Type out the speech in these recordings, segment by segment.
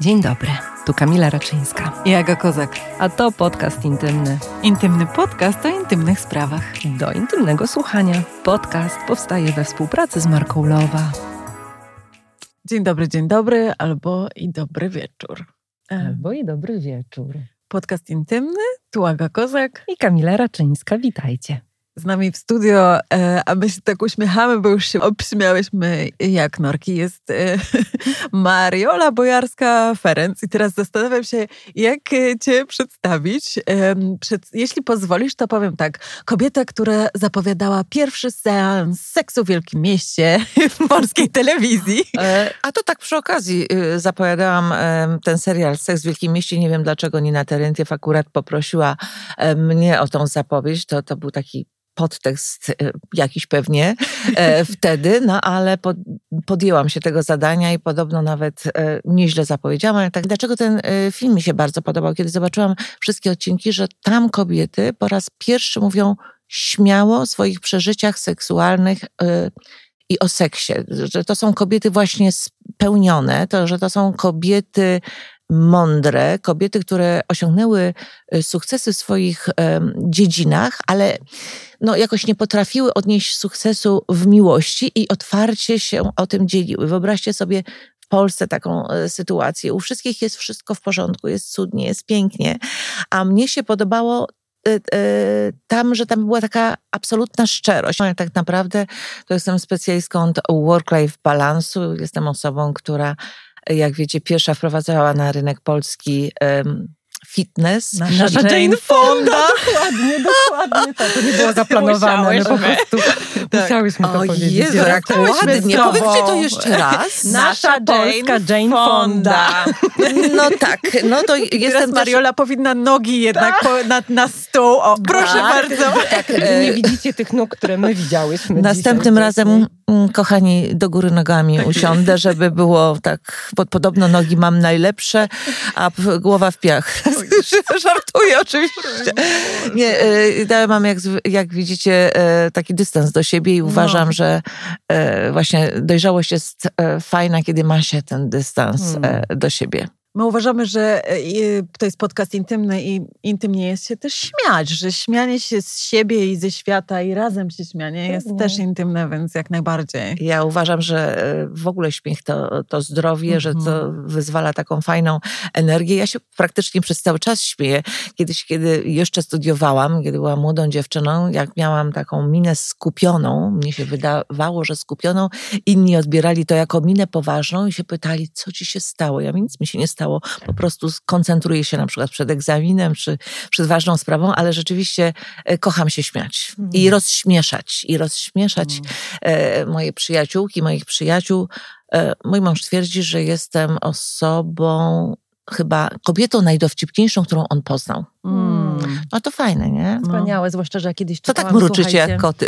Dzień dobry, tu Kamila Raczyńska. I Aga Kozak. A to podcast intymny. Intymny podcast o intymnych sprawach. Do intymnego słuchania. Podcast powstaje we współpracy z marką Lowa. Dzień dobry, dzień dobry, albo i dobry wieczór. Albo i dobry wieczór. Podcast intymny, tu Aga Kozak. I Kamila Raczyńska, witajcie z nami w studio, e, a my się tak uśmiechamy, bo już się obśmiałyśmy jak norki. Jest e, Mariola Bojarska-Ferenc i teraz zastanawiam się, jak cię przedstawić. E, przed, jeśli pozwolisz, to powiem tak. Kobieta, która zapowiadała pierwszy seans seksu w Wielkim Mieście w polskiej telewizji. A to tak przy okazji y, zapowiadałam ten serial Seks w Wielkim Mieście. Nie wiem, dlaczego Nina Terentiew akurat poprosiła mnie o tą zapowiedź. To, to był taki podtekst e, jakiś pewnie e, wtedy, no ale pod, podjęłam się tego zadania i podobno nawet e, nieźle zapowiedziałam. Tak, dlaczego ten film mi się bardzo podobał? Kiedy zobaczyłam wszystkie odcinki, że tam kobiety po raz pierwszy mówią śmiało o swoich przeżyciach seksualnych i o seksie. Że to są kobiety właśnie spełnione, to, że to są kobiety mądre, kobiety, które osiągnęły sukcesy w swoich dziedzinach, ale no, jakoś nie potrafiły odnieść sukcesu w miłości i otwarcie się o tym dzieliły. Wyobraźcie sobie w Polsce taką e, sytuację. U wszystkich jest wszystko w porządku, jest cudnie, jest pięknie, a mnie się podobało e, e, tam, że tam była taka absolutna szczerość. Tak naprawdę to jestem specjalistką od work-life balansu. Jestem osobą, która, jak wiecie, pierwsza wprowadzała na rynek polski fitness. Nasza, Nasza Jane, Jane Fonda. Dokładnie, dokładnie. Tak, to nie było zaplanowane. No po prostu tak. musiałyśmy to o powiedzieć. Jezu, jak ładnie. Powiedzcie to jeszcze raz. Nasza polska Jane Fonda. No tak, no to jestem Teraz Mariola też... powinna nogi jednak po, na, na stół. O, proszę tak, bardzo. Tak, nie widzicie tych nóg, które my widziałyśmy Następnym razem, mm, kochani, do góry nogami tak usiądę, żeby było tak, podobno nogi mam najlepsze, a głowa w piach. Żartuję oczywiście. Nie, e, ja mam jak, jak widzicie e, taki dystans do siebie i no. uważam, no. że e, właśnie dojrzałość jest fajna, kiedy ma się ten dystans hmm. do siebie. My uważamy, że e, to jest podcast intymny i intymnie jest się też śmiać, że śmianie się z siebie i ze świata i razem się śmianie jest też intymne, więc jak najbardziej. Ja uważam, że e, w ogóle śmiech to, to zdrowie, -hmm. że to mhm. wyzwala taką fajną energię. Ja się praktycznie przez cały czas śmieję. Kiedyś, kiedy jeszcze studiowałam, kiedy byłam młodą dziewczyną, jak miałam taką minę skupioną, mnie się wydawało, że skupioną, inni odbierali to jako minę poważną i się pytali, co ci się stało? Ja nic mi się nie stało stało. Po prostu koncentruję się na przykład przed egzaminem czy przed ważną sprawą, ale rzeczywiście e, kocham się śmiać mm. i rozśmieszać. I rozśmieszać mm. moje przyjaciółki, moich przyjaciół. E, mój mąż twierdzi, że jestem osobą chyba kobietą najdowcipniejszą, którą on poznał. Mm. No to fajne, nie? No. Wspaniałe, zwłaszcza, że ja kiedyś To tak mruczycie jak koty.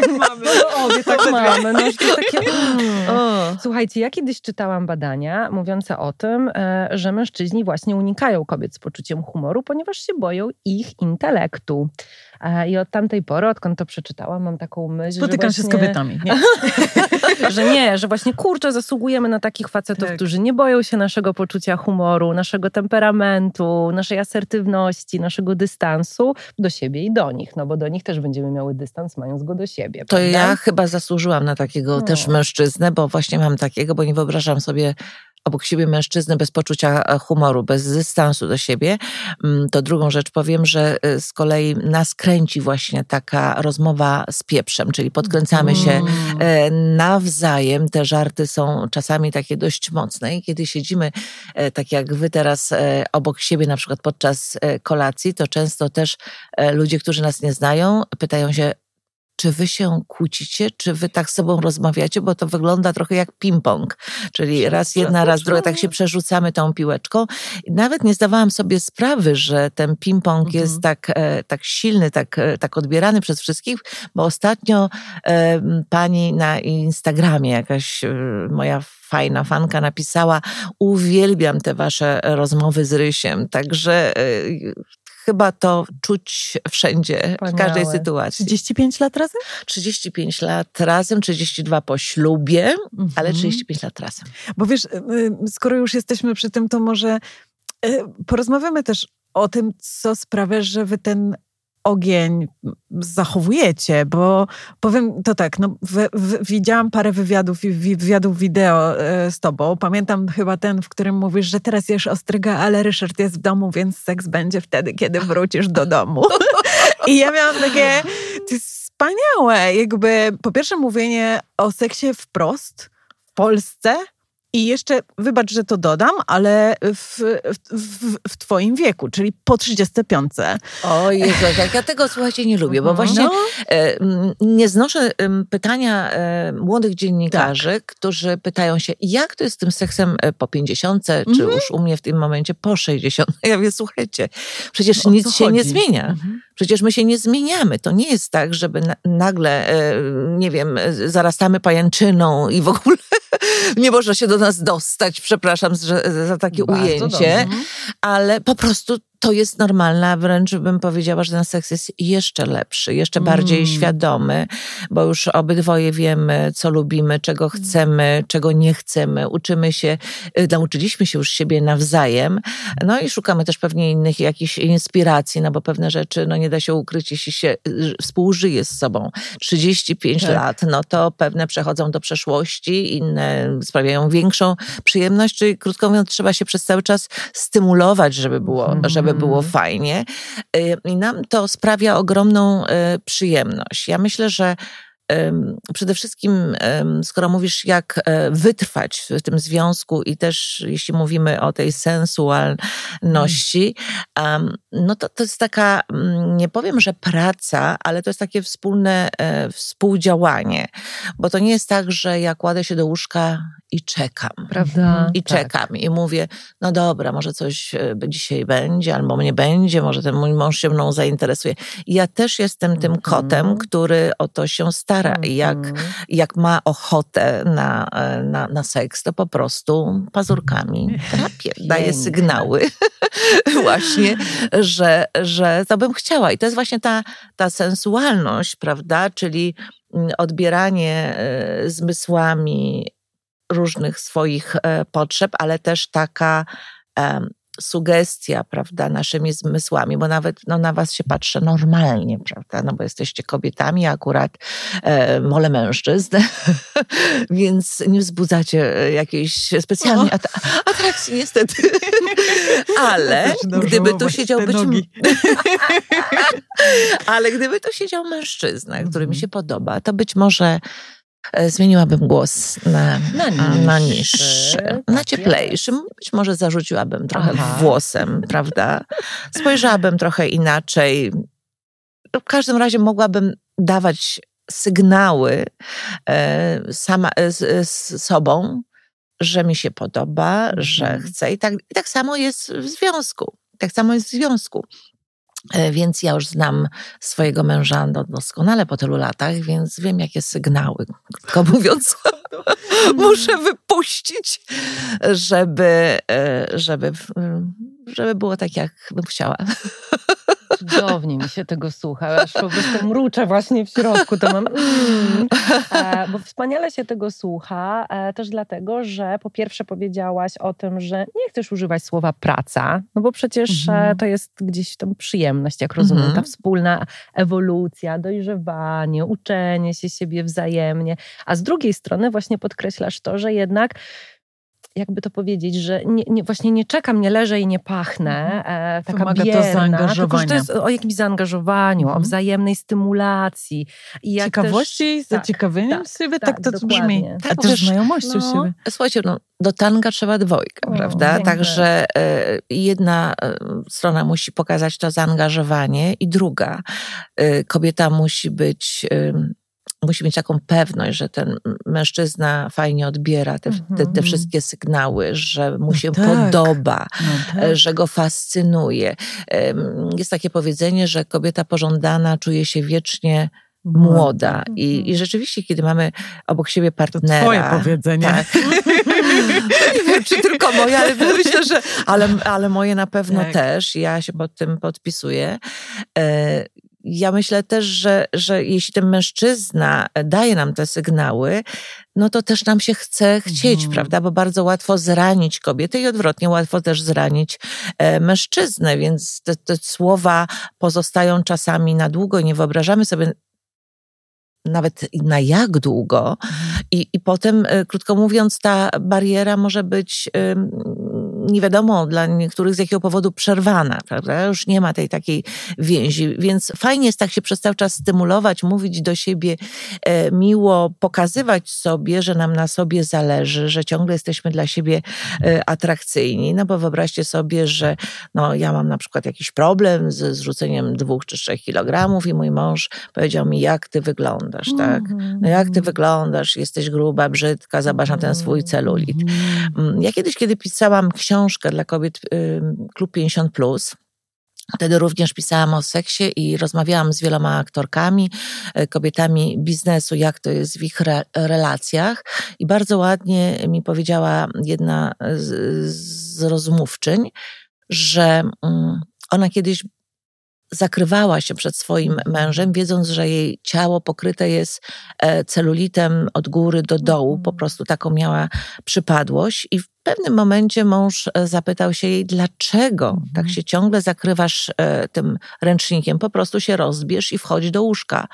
tak mamy. No, obie tak mamy. No, to takie... Mm. Słuchajcie, ja kiedyś czytałam badania mówiące o tym, e, że mężczyźni właśnie unikają kobiet z poczuciem humoru, ponieważ się boją ich intelektu. E, I od tamtej pory, odkąd to przeczytałam, mam taką myśl, Spotykam że właśnie... się z kobietami. Nie? że nie, że właśnie kurczę, zasługujemy na takich facetów, tak. którzy nie boją się naszego poczucia humoru, naszego temperamentu, naszej asertywności, naszego dystansu do siebie i do nich, no bo do nich też będziemy miały dystans, mając go do siebie. To prawda? ja chyba zasłużyłam na takiego no. też mężczyznę, bo właśnie mam takiego, bo nie wyobrażam sobie obok siebie mężczyzny bez poczucia e, humoru, bez dystansu do siebie, mm, to drugą rzecz powiem, że e, z kolei nas kręci właśnie taka rozmowa z pieprzem, czyli podkręcamy się mm. e, nawzajem. Te żarty są czasami takie dość mocne i kiedy siedzimy, tak jak wy teraz obok siebie, na przykład podczas kolacji, to często też ludzie, którzy nas nie znają, pytają się, czy wy się kłócicie, czy wy tak z sobą rozmawiacie, bo to wygląda trochę jak ping-pong, czyli raz jedna, raz druga, tak się przerzucamy tą piłeczką. Nawet nie zdawałam sobie sprawy, że ten ping-pong mhm. jest tak, e, tak silny, tak, e, tak odbierany przez wszystkich, bo ostatnio e, pani na Instagramie, jakaś moja fajna fanka napisała, uwielbiam te wasze rozmowy z Rysiem, także chyba to czuć wszędzie, Wspaniałe. w każdej sytuacji. 35 lat razem? 35 lat razem, 32 po ślubie, mhm. ale 35 lat razem. Bo wiesz, y, y, skoro już jesteśmy przy tym, to może y, porozmawiamy też o tym, co sprawia, że wy ten ogień zachowujecie, bo powiem to tak, no, w, w, widziałam parę wywiadów i wywiadów wideo e, z tobą. Pamiętam chyba ten, w którym mówisz, że teraz jesz ostryga, ale Ryszard jest w domu, więc seks będzie wtedy, kiedy wrócisz do domu. I ja miałam takie, to jest wspaniałe, jakby po pierwsze mówienie o seksie wprost w Polsce, i jeszcze, wybacz, że to dodam, ale w, w, w twoim wieku, czyli po 35. O Jezu, jak ja tego, słuchajcie, nie lubię, bo mhm. właśnie no. e, nie znoszę pytania e, młodych dziennikarzy, tak. którzy pytają się, jak to jest z tym seksem e, po 50, czy mhm. już u mnie w tym momencie po 60. Ja mówię, słuchajcie, przecież nic się nie zmienia. Mhm. Przecież my się nie zmieniamy. To nie jest tak, żeby nagle, nie wiem, zarastamy pajęczyną i w ogóle nie można się do nas dostać, przepraszam za, za takie Bardzo ujęcie, dobrze. ale po prostu to jest normalne, wręcz bym powiedziała, że ten seks jest jeszcze lepszy, jeszcze mm. bardziej świadomy, bo już obydwoje wiemy, co lubimy, czego mm. chcemy, czego nie chcemy. Uczymy się, y, nauczyliśmy się już siebie nawzajem, no i szukamy też pewnie innych jakichś inspiracji, no bo pewne rzeczy, no nie da się ukryć, jeśli się y, współżyje z sobą 35 tak. lat, no to pewne przechodzą do przeszłości, inne sprawiają większą przyjemność, czyli krótko mówiąc, trzeba się przez cały czas stymulować, żeby było, mm. żeby było mhm. fajnie. Y, I nam to sprawia ogromną y, przyjemność. Ja myślę, że Przede wszystkim, skoro mówisz, jak e, wytrwać w tym związku, i też jeśli mówimy o tej sensualności, no to, to jest taka, mm, nie powiem, że praca, ale to jest takie wspólne e, współdziałanie. Bo to nie jest tak, że ja kładę się do łóżka i czekam. Prawda? I tak. czekam i mówię, no dobra, może coś e, dzisiaj będzie, albo mnie będzie, może ten mój mąż się mną zainteresuje. I ja też jestem tym kotem, mhm. który o to się stara. I jak, mhm. jak ma ochotę na, e, na, na seks, to po prostu pazurkami drapie, daje sygnały właśnie, że, że to bym chciała. I to jest właśnie ta, ta sensualność, prawda? Czyli mm, odbieranie e, zmysłami różnych swoich e, potrzeb, ale też taka sugestia, prawda, naszymi zmysłami, bo nawet no, na was się patrzę normalnie, prawda, no bo jesteście kobietami, akurat e, mole mężczyzn, więc nie wzbudzacie e, jakiejś specjalnej at atrakcji, niestety. Ale gdyby tu siedział być... Ale gdyby tu siedział mężczyzna, który mi mhm. się podoba, to być może E, zmieniłabym głos na, na niższy, na, niższy, na tak cieplejszy. Być może zarzuciłabym trochę Aha. włosem, prawda? Spojrzałabym trochę inaczej. W każdym razie mogłabym dawać sygnały e, sama e, z, z sobą, że mi się podoba, że mhm. chcę. I tak, I tak samo jest w związku. Tak samo jest w związku. E, więc ja już znam swojego męża doskonale po tylu latach, więc wiem, jakie sygnały, krótko mówiąc, muszę wypuścić, żeby, e, żeby, żeby było tak, jak bym chciała. Cudownie mi się tego słucha, aż po prostu mruczę właśnie w środku, to mam mm. e, bo wspaniale się tego słucha, e, też dlatego, że po pierwsze powiedziałaś o tym, że nie chcesz używać słowa praca, no bo przecież e, mhm. to jest gdzieś tam przyjemność, jak rozumiem, mhm. ta wspólna ewolucja, dojrzewanie, uczenie się siebie wzajemnie, a z drugiej strony właśnie podkreślasz to, że jednak jakby to powiedzieć, że nie, nie, właśnie nie czekam, nie leżę i nie pachnę, mhm. e, taka Wymaga bierna, to zaangażowania. Tylko, to jest o jakimś zaangażowaniu, mhm. o wzajemnej stymulacji. I jak Ciekawości, też, zaciekawieniem tak, siebie, tak, tak to dokładnie. brzmi. Tak, A też znajomością no, siebie. Słuchajcie, no, do tanga trzeba dwojga, o, prawda? Także e, jedna e, strona musi pokazać to zaangażowanie i druga. E, kobieta musi być musi mieć taką pewność, że ten mężczyzna fajnie odbiera te, te, te mhm. wszystkie sygnały, że mu no się tak. podoba, no tak. że go fascynuje. Jest takie powiedzenie, że kobieta pożądana czuje się wiecznie młoda. I, I mhm. rzeczywiście, kiedy mamy obok siebie partnera. To twoje powiedzenie. Tak, nie wiem, czy tylko moje, ale myślę, że ale, ale moje na pewno tak. też. Ja się pod tym podpisuję. E, ja myślę też, że, że jeśli ten mężczyzna daje nam te sygnały, no to też nam się chce chcieć, mhm. prawda? Bo bardzo łatwo zranić kobietę i odwrotnie łatwo też zranić e, mężczyznę, więc te, te słowa pozostają czasami na długo i nie wyobrażamy sobie nawet na jak długo. Mhm. I, I potem, e, krótko mówiąc, ta bariera może być nie wiadomo dla niektórych z jakiego powodu przerwana, prawda? Już nie ma tej takiej więzi, więc fajnie jest tak się przez cały czas stymulować, mówić do siebie e, miło, pokazywać sobie, że nam na sobie zależy, że ciągle jesteśmy dla siebie e, atrakcyjni, no bo wyobraźcie sobie, że no, ja mam na przykład jakiś problem z zrzuceniem dwóch czy trzech kilogramów i mój mąż powiedział mi, jak ty wyglądasz, tak? No jak ty mhm. wyglądasz, jesteś gruba, brzydka, zobacz na ten swój celulit. Mhm. Mm, ja kiedyś, kiedy pisałam książkę dla kobiet Klub 50 Plus. Wtedy również pisałam o seksie i rozmawiałam z wieloma aktorkami, e, kobietami biznesu, jak to jest w ich re relacjach. I bardzo ładnie mi powiedziała jedna z, z rozmówczyń, że mm, ona kiedyś zakrywała się przed swoim mężem, wiedząc, że jej ciało pokryte jest e, celulitem od góry do dołu, po mhm. prostu taką miała przypadłość i w pewnym momencie mąż e, zapytał się jej, dlaczego tak mhm. się ciągle zakrywasz e, tym ręcznikiem, po prostu się rozbierz i wchodź do łóżka.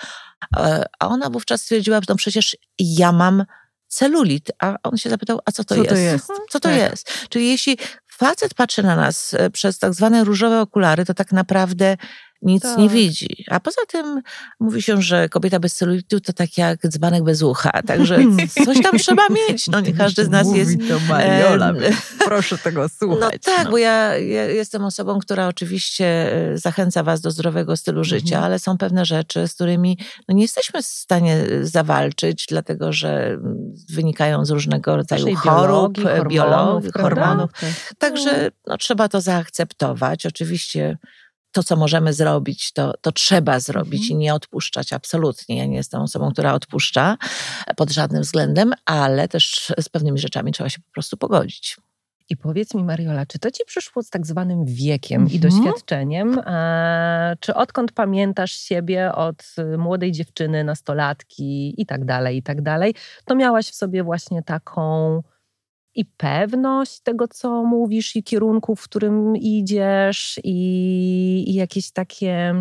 A ona wówczas stwierdziła, że no przecież ja mam celulit, a on się zapytał, a co to, co jest? to jest? Co to tak. jest? Czyli jeśli facet patrzy na nas przez tak zwane różowe okulary, to tak naprawdę nic tak. nie widzi. A poza tym mówi się, że kobieta bez celulitu to tak jak dzbanek bez ucha. Także coś tam trzeba mieć. No nie każdy z nas mówi jest... to Mariola, proszę tego słuchać. No tak, no. bo ja, ja, jestem osobą, która oczywiście e, zachęca was do zdrowego stylu życia, mhm. ale są pewne rzeczy, z którymi no, nie jesteśmy w stanie e, zawalczyć, dlatego że wynikają z różnego rodzaju chorób, biologii, biologii hormonów. hormonów. Tak. Także no, trzeba to zaakceptować. Oczywiście to, co możemy zrobić, to, to trzeba zrobić mhm. i nie odpuszczać absolutnie. Ja nie jestem osobą, która odpuszcza pod żadnym względem, ale też z pewnymi rzeczami trzeba się po prostu pogodzić. I powiedz mi, Mariola, czy to ci przyszło z tak zwanym wiekiem i mhm. doświadczeniem? E, czy odkąd pamiętasz siebie od młodej dziewczyny, nastolatki i tak dalej, i tak dalej, to miałaś w sobie właśnie taką i pewność tego, co mówisz, i kierunku, w którym idziesz, i, i jakieś takie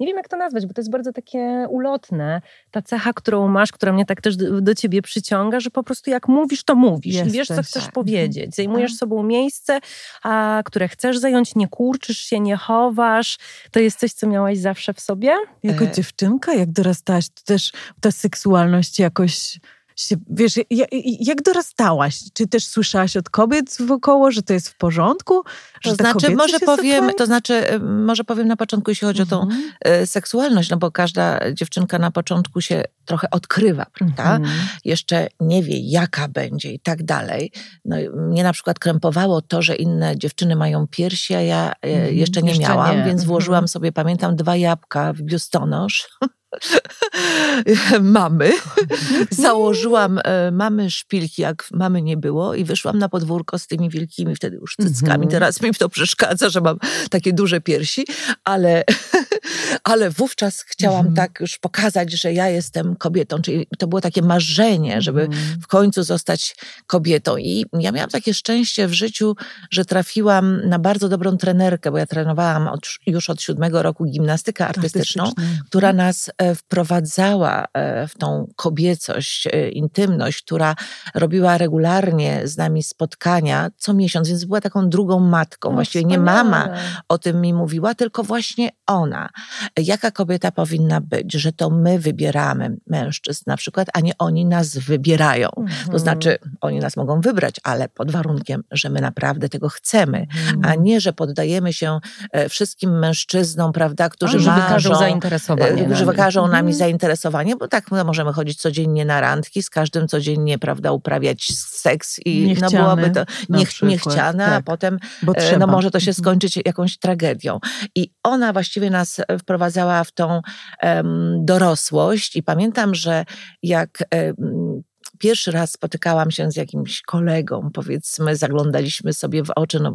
nie wiem jak to nazwać, bo to jest bardzo takie ulotne. Ta cecha, którą masz, która mnie tak też do, do ciebie przyciąga, że po prostu jak mówisz, to mówisz. Jesteś, wiesz, co chcesz tak. powiedzieć. Zajmujesz tak. sobą miejsce, a, które chcesz zająć, nie kurczysz się, nie chowasz. To jest coś, co miałaś zawsze w sobie? Jako e... dziewczynka, jak dorastałaś, to też ta seksualność jakoś wiesz, jak dorastałaś? Czy też słyszałaś od kobiet wokoło, że to jest w porządku? To znaczy, może powiem, to znaczy, może powiem na początku, jeśli chodzi mhm. o tą mhm. e, seksualność, no bo każda dziewczynka na początku się trochę odkrywa, prawda? Mhm. Jeszcze nie wie, jaka będzie i tak dalej. No, mnie na przykład krępowało to, że inne dziewczyny mają piersi, a ja e, mhm. jeszcze nie jeszcze miałam, nie. więc włożyłam sobie, pamiętam, dwa jabłka w biustonosz. mamy. Założyłam e, mamy szpilki, jak mamy nie było i wyszłam na podwórko z tymi wielkimi wtedy już cyckami. -hmm. Teraz mi to przeszkadza, że mam takie duże piersi, ale, ale wówczas chciałam -hmm. tak już pokazać, że ja jestem kobietą. Czyli to było takie marzenie, żeby -hmm. w końcu zostać kobietą. I ja miałam takie szczęście w życiu, że trafiłam na bardzo dobrą trenerkę, bo ja trenowałam od, już od siódmego roku gimnastykę artystyczną, która nas E, wprowadzała e, w tą kobiecość, e, intymność, która robiła regularnie z nami spotkania co miesiąc, więc była taką drugą matką. No, Właściwie nie mama o tym mi mówiła, tylko właśnie ona. Jaka kobieta powinna być, że to my wybieramy mężczyzn na przykład, a nie oni nas wybierają. Mhm. To znaczy, oni nas mogą wybrać, ale pod warunkiem, że my naprawdę tego chcemy, mhm. a nie, że poddajemy się wszystkim mężczyznom, prawda, którzy marzą, wykażą zainteresowanie. Którzy wykażą wykażą nami mhm. zainteresowanie, bo tak no, możemy chodzić codziennie na randki, z każdym codziennie, prawda, uprawiać seks i niechciany, no byłoby to niech, niechciane, tak. a potem e, no, może to się mhm. skończyć jakąś tragedią. I ona właściwie nas wprowadzała w tą dorosłość i pamiętam, że jak pierwszy raz spotykałam się z jakimś kolegą, powiedzmy, zaglądaliśmy sobie w oczy, no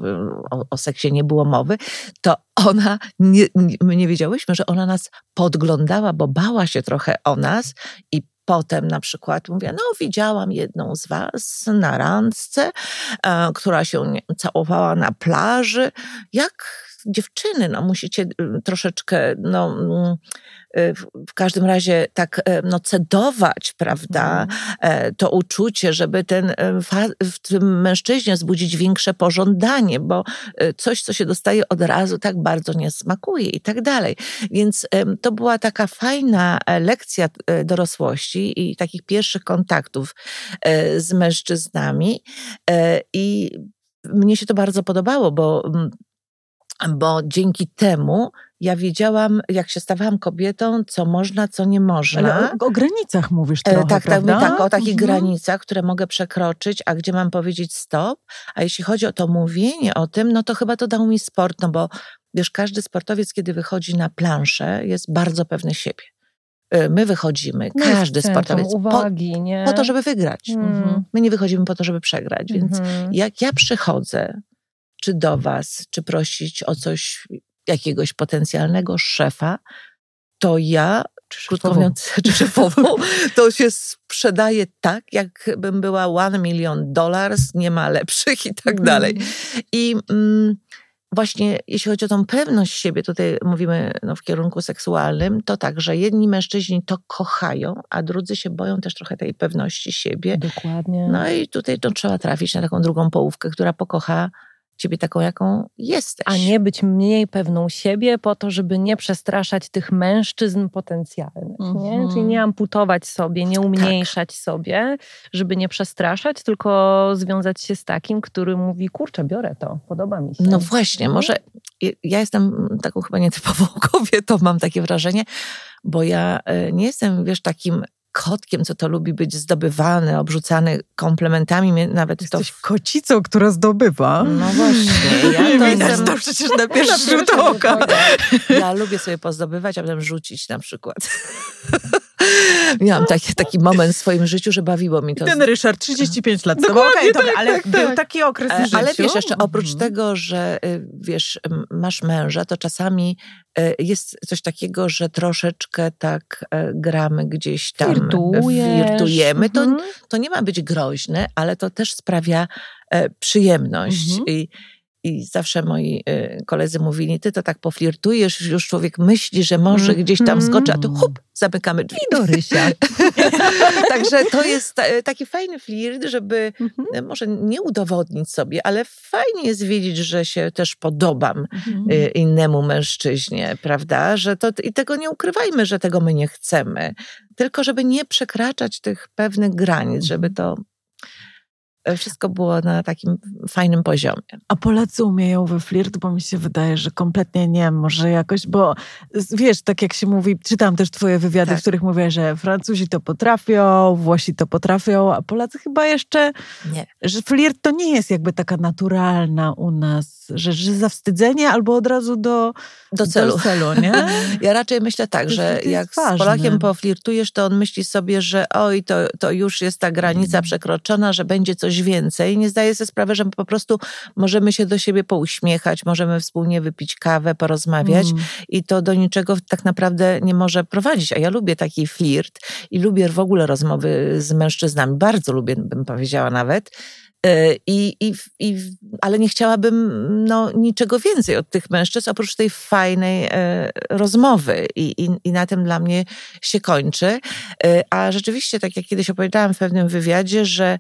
o, o seksie nie było mowy, to ona, nie, nie, my nie wiedziałyśmy, że ona nas podglądała, bo bała się trochę o nas i Potem na przykład mówię, no widziałam jedną z was na randce, e, która się całowała na plaży. Jak dziewczyny, no musicie y, troszeczkę, no y, w każdym razie tak e, no, cedować, prawda, mm. to uczucie, żeby ten, e, w tym mężczyźnie wzbudzić większe pożądanie, bo coś, co się dostaje od razu, tak bardzo nie smakuje i tak dalej. Więc to była taka fajna lekcja dorosłości i takich pierwszych kontaktów z mężczyznami i mnie się to bardzo podobało, bo bo dzięki temu ja wiedziałam, jak się stawałam kobietą, co można, co nie można. Ale o, o granicach mówisz e, trochę, tak, prawda? tak, tak, o takich mhm. granicach, które mogę przekroczyć, a gdzie mam powiedzieć stop. A jeśli chodzi o to mówienie o tym, no to chyba to dał mi sport, no bo wiesz, każdy sportowiec, kiedy wychodzi na planszę, jest bardzo pewny siebie. E, my wychodzimy, no każdy sportowiec, uwagi, po, nie? po to, żeby wygrać. Mhm. My nie wychodzimy po to, żeby przegrać. Więc mhm. jak ja przychodzę czy do Was, czy prosić o coś jakiegoś potencjalnego szefa, to ja, krótko mówiąc, czy szefową, to się sprzedaje tak, jakbym była one milion dollars, nie ma lepszych i tak mm. dalej. I mm, właśnie jeśli chodzi o tą pewność siebie, tutaj mówimy no, w kierunku seksualnym, to tak, że jedni mężczyźni to kochają, a drudzy się boją też trochę tej pewności siebie. Dokładnie. No i tutaj to trzeba trafić na taką drugą połówkę, która pokocha ciebie taką, jaką jesteś. A nie być mniej pewną siebie po to, żeby nie przestraszać tych mężczyzn potencjalnych. Mm -hmm. nie? Czyli mhm. nie amputować sobie, nie umniejszać tak. sobie, żeby nie przestraszać, tylko związać się z takim, który mówi, kurczę, biorę to, podoba mi się. No właśnie, mhm. może ja jestem taką chyba nietypową kobietą, mam takie wrażenie, bo ja e, nie jestem, wiesz, takim kotkiem, co to lubi być zdobywany, obrzucany komplementami, nawet Jesteś to... kocicą, która zdobywa. No właśnie. Ja to, jestem... to przecież na pierwszy rzut oka. Ja lubię sobie pozdobywać, a potem rzucić na przykład. Miałam taki, taki moment w swoim życiu, że bawiło mi to. Ten Ryszard, 35 lat. Dokładnie, okay, tak, ale tak, był tak. taki okres w życiu. Ale wiesz, jeszcze oprócz mhm. tego, że y, wiesz, masz męża, to czasami y, jest coś takiego, że troszeczkę tak e, gramy gdzieś tam, Flirtujesz. flirtujemy. To, mhm. to nie ma być groźne, ale to też sprawia e, przyjemność. Mhm. I, i zawsze moi y, koledzy mówili, ty to tak poflirtujesz, już człowiek myśli, że może mm. gdzieś tam skoczy, a tu mm. hop, zamykamy drzwi. Do Rysia. Także to jest taki fajny flirt, żeby mhm. y, może nie udowodnić sobie, ale fajnie jest wiedzieć, że się też podobam mhm. Y, innemu mężczyźnie, prawda? Że to, I tego nie ukrywajmy, że tego my nie chcemy. Tylko żeby nie przekraczać tych pewnych granic, żeby to wszystko było na takim fajnym poziomie. A Polacy umieją we flirt, bo mi się wydaje, że kompletnie nie, może jakoś, bo wiesz, tak jak się mówi, czytam też twoje wywiady, tak. w których mówię, że Francuzi to potrafią, Włosi to potrafią, a Polacy chyba jeszcze, nie. że flirt to nie jest jakby taka naturalna u nas, że, że zawstydzenie albo od razu do, do celu. Do celu nie? ja raczej myślę tak, że jak ważne. z Polakiem poflirtujesz, to on myśli sobie, że oj, to, to już jest ta granica mm. przekroczona, że będzie coś coś więcej. Nie zdaję sobie sprawy, że po prostu możemy się do siebie pouśmiechać, możemy wspólnie wypić kawę, porozmawiać mm. i to do niczego tak naprawdę nie może prowadzić. A ja lubię taki flirt i lubię w ogóle rozmowy z mężczyznami. Bardzo lubię, bym powiedziała nawet. E, I, i, i, ale nie chciałabym no, niczego więcej od tych mężczyzn, oprócz tej fajnej e, rozmowy. I, i, I na tym dla mnie się kończy. E, a rzeczywiście, tak jak kiedyś opowiadałam w pewnym wywiadzie, że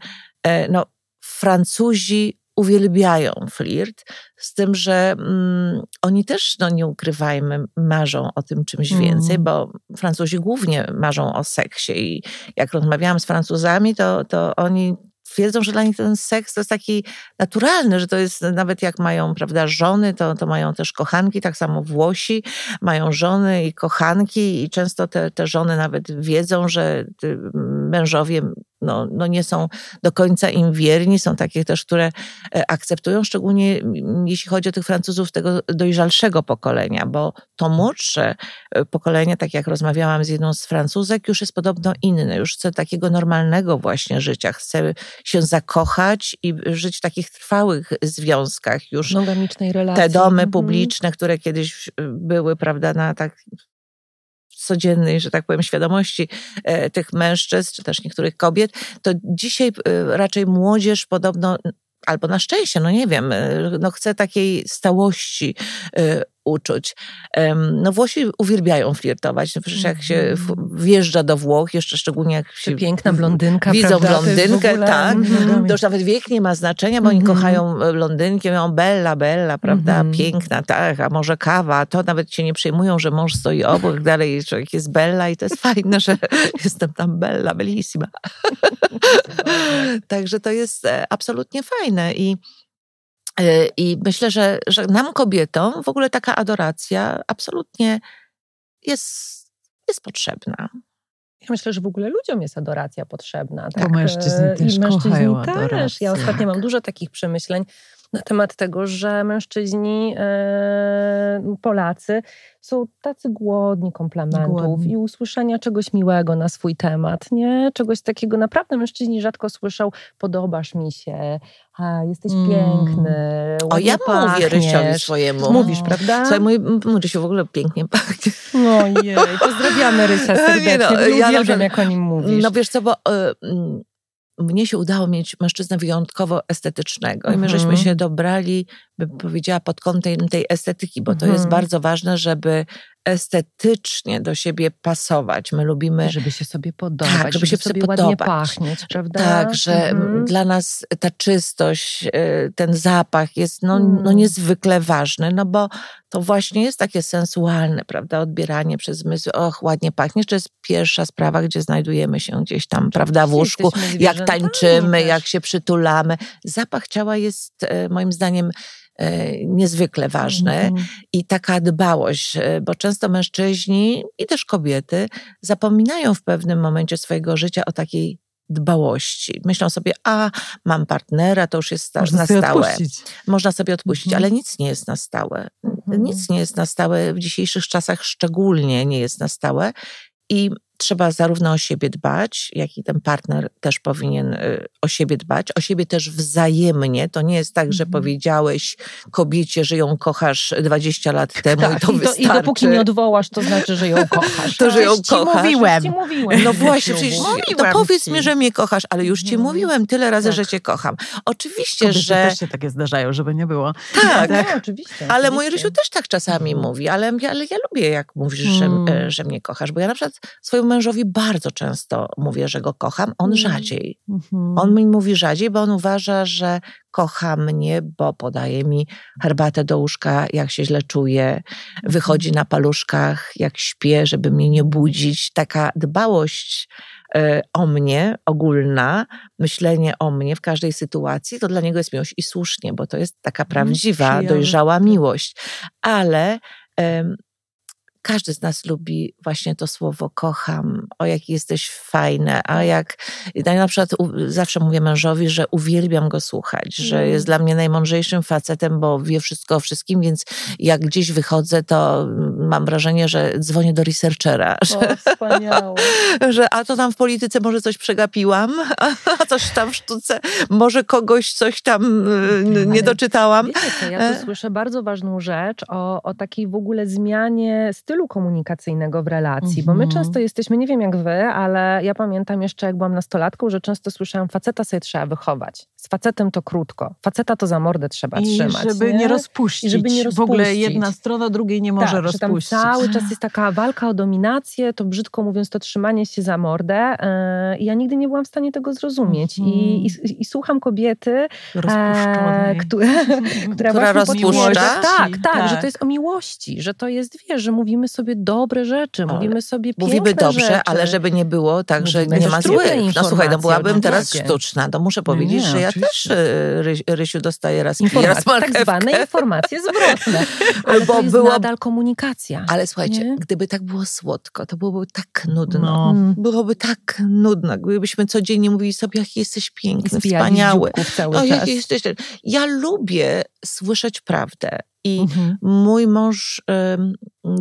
no, Francuzi uwielbiają flirt, z tym, że mm, oni też, no nie ukrywajmy, marzą o tym czymś mm. więcej, bo Francuzi głównie marzą o seksie i jak rozmawiałam z Francuzami, to, to oni twierdzą, że dla nich ten seks to jest taki naturalny, że to jest nawet jak mają, prawda, żony, to, to mają też kochanki, tak samo Włosi mają żony i kochanki i często te, te żony nawet wiedzą, że mężowie no, no nie są do końca im wierni. Są takie też, które e, akceptują, szczególnie jeśli chodzi o tych Francuzów tego dojrzalszego pokolenia, bo to młodsze e, pokolenie, tak jak rozmawiałam z jedną z Francuzek, już jest podobno inne, już chce takiego normalnego właśnie życia, chce się zakochać i żyć w takich trwałych związkach już. Monogamicznej relacji. Te domy mhm. publiczne, które kiedyś były, prawda, na tak codziennej, że tak powiem, świadomości e, tych mężczyzn, czy też niektórych kobiet, to dzisiaj e, raczej młodzież podobno albo na szczęście, no nie wiem, e, no chce takiej stałości uczuć. No Włosi uwielbiają flirtować. No przecież jak się mhm. wjeżdża do Włoch, jeszcze szczególnie jak się piękna blondynka, widzą prawda? blondynkę, ogóle... tak, to już nawet wiek nie ma znaczenia, bo oni mm -hmm. kochają e, blondynki, mówią bella, bella, prawda, mm -hmm. piękna, tak, a może kawa, to nawet się nie przejmują, że mąż stoi obok, dalej człowiek jest bella i to jest fajne, że jestem tam bella, bellissima. Także to jest e, absolutnie fajne i I myślę, że, że nam kobietom w ogóle taka adoracja absolutnie jest, jest potrzebna. Ja myślę, że w ogóle ludziom jest adoracja potrzebna. Tak? Bo mężczyźni e, też I mężczyźni kochają też. Adorację. Ja ostatnio mam dużo takich przemyśleń na temat tego, że mężczyźni e, Polacy są tacy głodni komplementów głodni. i usłyszenia czegoś miłego na swój temat, nie? Czegoś takiego naprawdę mężczyźni rzadko słyszą, podobasz mi się, a, jesteś mm. piękny, O, ja pachniesz. mówię Rysiowi swojemu. Mówisz, prawda? Słuchaj, mój, mój Rysiu w ogóle pięknie pachnie. Ojej, pozdrawiamy Rysia serdecznie, no, ja uwielbiam, jak o nim mówisz. No wiesz co, bo... Y, mnie się udało mieć mężczyznę wyjątkowo estetycznego i my żeśmy mhm. się dobrali, bym powiedziała, pod kątem tej estetyki, bo to jest mhm. bardzo ważne, żeby estetycznie do siebie pasować. My lubimy... Żeby się sobie podobać, tak, żeby, żeby się sobie podobać. ładnie pachnieć, prawda? Tak, że mhm. dla nas ta czystość, y, ten zapach jest no, no mm. niezwykle ważny, no bo to właśnie jest takie sensualne, prawda? Odbieranie przez zmysły, och, ładnie pachniesz, to jest pierwsza sprawa, gdzie znajdujemy się gdzieś tam, prawda, w łóżku, jak tańczymy, jak się przytulamy. Zapach ciała jest y, moim zdaniem niezwykle ważny mm-hmm. i taka dbałość, e, bo często mężczyźni i też kobiety zapominają w pewnym momencie swojego życia o takiej dbałości. Myślą sobie, a mam partnera, to już jest Można na stałe. Odpuścić. Można sobie odpuścić, mm-hmm. ale nic nie jest na stałe. Mm-hmm. Nic nie jest na stałe, w dzisiejszych czasach szczególnie nie jest na stałe. I trzeba zarówno o siebie dbać, jak i ten partner też powinien y, o siebie dbać, o siebie też wzajemnie. To nie jest tak, że mhm. powiedziałeś kobiecie, że ją kochasz 20 lat temu tak, i to i. I dopóki nie odwołasz, to znaczy, że ją kochasz. to, że ją Ci kochasz. Mówiłem. Ci mówiłem. No właśnie, przecież to powiedz ci. mi, że mnie kochasz, ale już ci mhm. mówiłem tyle razy, tak. że cię kocham. Oczywiście, Kobiety że... też się takie zdarzają, żeby nie było. Tak, tak. No, oczywiście. Ale oczywiście. mój Rysiu też tak czasami mhm. mówi, ale, ale ja lubię, jak mówisz, że, hmm. że mnie kochasz, bo ja na przykład swojemu mężowi bardzo często mówię, że go kocham, on mm. rzadziej. Mm-hmm. On mi mówi rzadziej, bo on uważa, że kocha mnie, bo podaje mi herbatę do łóżka, jak się źle czuję, wychodzi na paluszkach, jak śpię, żeby mnie nie budzić. Taka dbałość e, o mnie, ogólna, myślenie o mnie w każdej sytuacji, to dla niego jest miłość i słusznie, bo to jest taka mm, prawdziwa, dojrzała miłość. Ale każdy z nas lubi właśnie to słowo kocham, o jak jesteś fajne, a jak ja na przykład zawsze mówię mężowi, że uwielbiam go słuchać, że mm. jest dla mnie najmądrzejszym facetem, bo wie wszystko o wszystkim, więc jak gdzieś wychodzę, to mam wrażenie, że dzwonię do researchera. O, że, wspaniałe. że a to tam w polityce może coś przegapiłam, a coś tam w sztuce, może kogoś coś tam y, nie doczytałam. Wiecie co, ja tu e? słyszę bardzo ważną rzecz o, o takiej w ogóle zmianie stylu stylu komunikacyjnego w relacji, bo my mhm. często jesteśmy, nie wiem jak wy, ale ja pamiętam jeszcze jak byłam nastolatką, że często słyszałam, faceta sobie trzeba wychować. Z facetem to krótko. Faceta to za mordę trzeba I trzymać. Żeby nie? nie rozpuścić. I żeby nie rozpuścić. W ogóle jedna strona drugiej nie może tak, rozpuścić. Tam cały czas jest taka walka o dominację, to brzydko mówiąc, to trzymanie się za mordę. Yy, I ja nigdy nie byłam w stanie tego zrozumieć. Mm. I, i, I, słucham kobiety, e, która, która, która rozpuszcza. Tak, tak, tak, że to jest o miłości, że to jest, wiesz, że mówimy mówimy sobie dobre rzeczy, mówimy sobie Mówimy dobrze, rzeczy. ale żeby nie było tak, że nie ma złych. No słuchaj, no byłabym teraz sztuczna, to muszę powiedzieć, nie, że ja też e, Ry, Rysiu dostaje raz Informacje, raz marchewkę. tak zwane informacje zwrotne. Ale Bo to jest było- nadal komunikacja. Ale słuchajcie, Nie? gdyby tak było słodko, to byłoby tak nudno. No. Mm. Byłoby tak nudno, gdybyśmy codziennie mówili sobie, jaki jesteś piękny, wspaniały. cały O, czas. jaki jesteś... Ja lubię słyszeć prawdę i Mhm. Mój mąż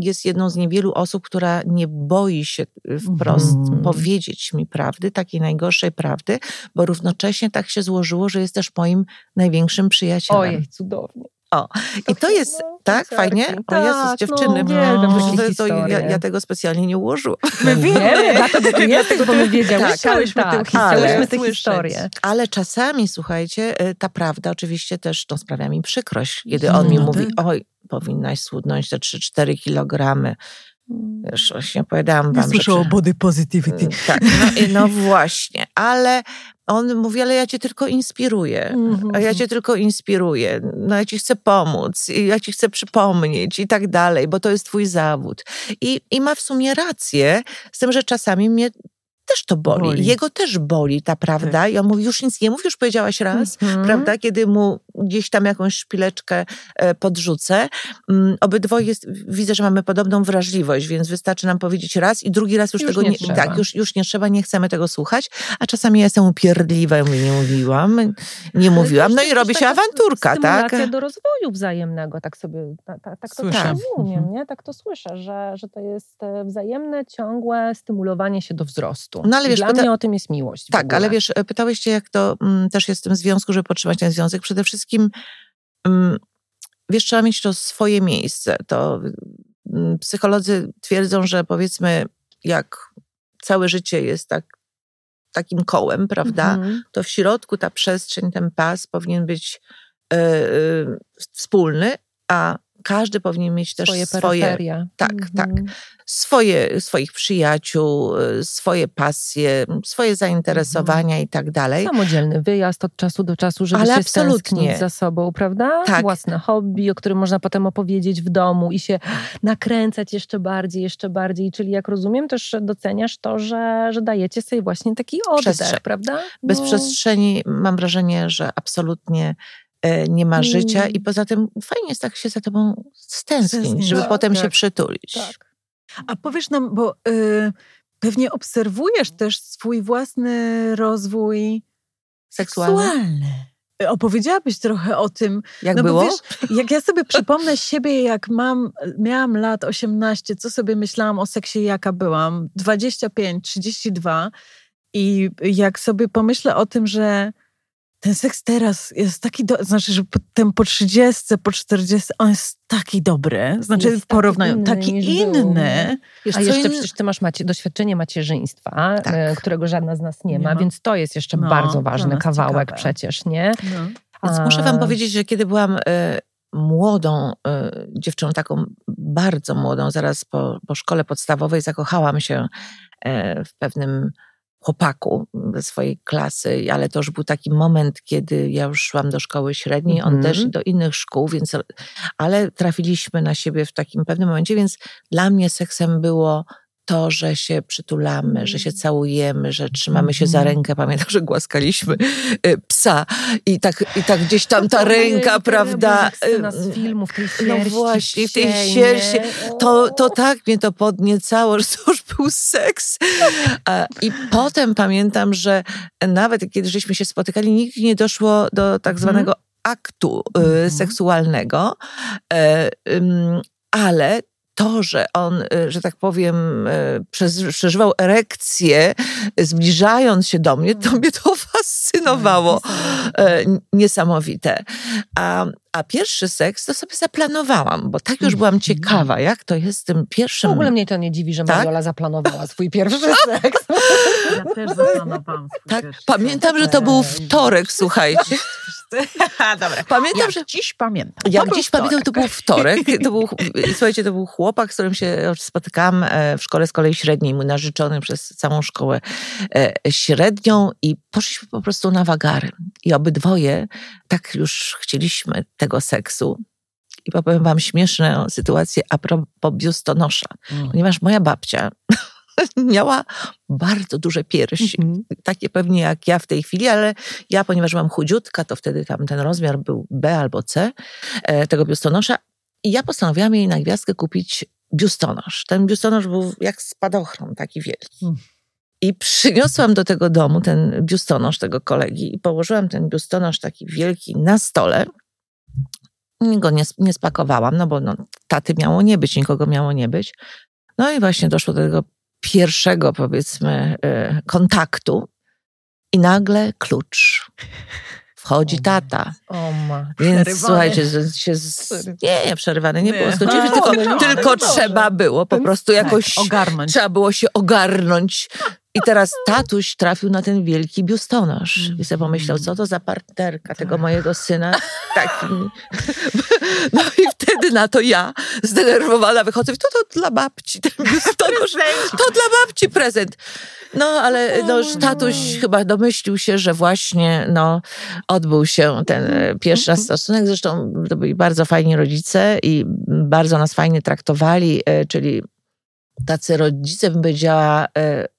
jest jedną z niewielu osób, która nie boi się y, wprost Mhm. powiedzieć mi prawdy, takiej najgorszej prawdy, bo równocześnie tak się złożyło, że jest też moim największym przyjacielem. Ojej, cudownie. O, I to jest, tak, fajnie? O Jezus, dziewczyny, no, to, to, ja, ja tego specjalnie nie ułożyłam. My wiemy, dlatego tu jesteś, bo my wiedziałyśmy, Tak, chciałyśmy tę tak, historię tę historię. Ale czasami, słuchajcie, y, ta prawda oczywiście też no, sprawia mi przykrość, kiedy on mi No mówi, tak. oj, powinnaś schudnąć te 3-4 kilogramy. Wiesz, właśnie opowiadałam Nie wam, słyszę że... o body positivity. Tak, no, no właśnie, ale on mówi, ale ja cię tylko inspiruję. Mhm. A ja cię tylko inspiruję, no ja ci chcę pomóc, i ja ci chcę przypomnieć i tak dalej, bo to jest twój zawód. I, I ma w sumie rację z tym, że czasami mnie też to boli. Boli. Jego też boli ta prawda. I on mówi, już nic nie mów, już powiedziałaś raz, Mhm. prawda? Kiedy mu gdzieś tam jakąś szpileczkę e, podrzucę. Mm, Obydwoje jest, widzę, że mamy podobną wrażliwość, więc wystarczy nam powiedzieć raz i drugi raz już, Już tego nie nie, trzeba. tak, już, już nie trzeba, nie chcemy tego słuchać, a czasami ja jestem upierdliwa mówię, nie mówiłam, nie mówiłam, no i robi się awanturka, tak? Do rozwoju wzajemnego, tak sobie, tak, tak, tak to Słyszę. rozumiem, Mhm. nie? Tak to słyszę, że, że to jest e, wzajemne, ciągłe stymulowanie się do wzrostu. No ale wiesz, Dla pyta- mnie o tym jest miłość. Tak, ale wiesz, e, pytałyście, jak to mm, też jest w tym związku, żeby podtrzymać ten związek. Przede wszystkim, mm, wiesz, trzeba mieć to swoje miejsce. To mm, psycholodzy twierdzą, że powiedzmy, jak całe życie jest tak, takim kołem, prawda? Mhm. To w środku ta przestrzeń, ten pas powinien być e, e, wspólny, a każdy powinien mieć też Swoje swoje tak, tak. swoje, swoich przyjaciół, swoje pasje, swoje zainteresowania i tak dalej. Samodzielny wyjazd od czasu do czasu, żeby Ale się absolutnie. za sobą, prawda? Tak. Własne hobby, o którym można potem opowiedzieć w domu i się nakręcać jeszcze bardziej, jeszcze bardziej. Czyli jak rozumiem, też doceniasz to, że, że dajecie sobie właśnie taki oddech, Przestrzeń. prawda? Bez No. przestrzeni mam wrażenie, że absolutnie nie ma życia Mm. i poza tym fajnie jest tak się za tobą stęsknić, żeby tak, potem się tak. przytulić. Tak. A powiesz nam, bo y, pewnie obserwujesz też swój własny rozwój Seksualny? seksualny. Y, Opowiedziałabyś trochę o tym. Jak no było? Bo wiesz, jak ja sobie przypomnę siebie, jak mam, miałam lat 18, co sobie myślałam o seksie, jaka byłam, 25, 32 i jak sobie pomyślę o tym, że ten seks teraz jest taki, do, znaczy, że ten po 30, po 40, on jest taki dobry, znaczy Jest w taki porównaniu, inny taki niż był, inny. Wiesz, A jeszcze in- przecież ty masz macie, doświadczenie macierzyństwa, Tak. e, którego żadna z nas nie, Nie ma, ma. więc to jest jeszcze No, bardzo ważny kawałek ciekawe. przecież, nie? No. Więc muszę wam powiedzieć, że kiedy byłam e, młodą e, dziewczyną, taką bardzo młodą, zaraz po, po szkole podstawowej zakochałam się e, w pewnym chłopaku ze swojej klasy, ale to już był taki moment, kiedy ja już szłam do szkoły średniej, on Mhm. też i do innych szkół, więc, ale trafiliśmy na siebie w takim pewnym momencie, więc dla mnie seksem było to, że się przytulamy, że się całujemy, że trzymamy się za Mhm. rękę. Pamiętam, że głaskaliśmy y, psa i tak, i tak gdzieś tam ta ręka, prawda? Y, z filmu, w tej no sierści właśnie, w tej sierści. To, to tak mnie to podniecało, że to już był seks. I potem pamiętam, że nawet kiedy żeśmy się spotykali, nigdy nie doszło do tak zwanego aktu y, Mhm. seksualnego, e, ale to, że on, y, że tak powiem, y, przeżywał erekcję, zbliżając się do mnie, to mnie to fascynowało. E, n- niesamowite. A, a pierwszy seks to sobie zaplanowałam, bo tak już byłam ciekawa, jak to jest z tym W pierwszym. ogóle mnie to nie dziwi, że Tak? Mariola zaplanowała swój pierwszy seks. Ja też zaplanowałam. swój Tak, pierwszy pamiętam, że to był wtorek, słuchajcie. Ha, Dobra. Pamiętam, Jak że dziś pamiętam. Był dziś pamiętam, to był wtorek. To był, słuchajcie, to był chłopak, z którym się spotykałam e, w szkole z kolei średniej, mój narzeczony przez całą szkołę e, średnią i poszliśmy po prostu na wagary. I obydwoje tak już chcieliśmy tego seksu. I powiem wam śmieszną sytuację a propos biustonosza. Mm. Ponieważ moja babcia miała bardzo duże piersi. Mhm. Takie pewnie jak ja w tej chwili, ale ja, ponieważ mam chudziutka, to wtedy tam ten rozmiar był B albo C e, tego biustonosza. I ja postanowiłam jej na gwiazdkę kupić biustonosz. Ten biustonosz był jak spadochron, taki wielki. Mm. I przyniosłam do tego domu ten biustonosz tego kolegi i położyłam ten biustonosz taki wielki na stole. Go nie, nie spakowałam, no bo no, taty miało nie być, nikogo miało nie być. No i właśnie doszło do tego pierwszego, powiedzmy, e, kontaktu i nagle klucz. Wchodzi tata. O ma. Więc przerywany. słuchajcie, się z... nie, nie, przerywany nie, nie. było. Skończyli, tylko, no, tylko trzeba było po prostu jakoś tak, ogarnąć. Trzeba było się ogarnąć i teraz tatuś trafił na ten wielki biustonosz. I sobie pomyślał, co to za partnerka tego tak. mojego syna. Tak. No i wtedy na to ja, zdenerwowana, wychodzę, to to dla babci ten biustonosz. To dla babci prezent. No, ale no, tatuś chyba domyślił się, że właśnie no, odbył się ten e, pierwszy raz stosunek. Zresztą to byli bardzo fajni rodzice i bardzo nas fajnie traktowali, e, czyli tacy rodzice, bym powiedziała, e,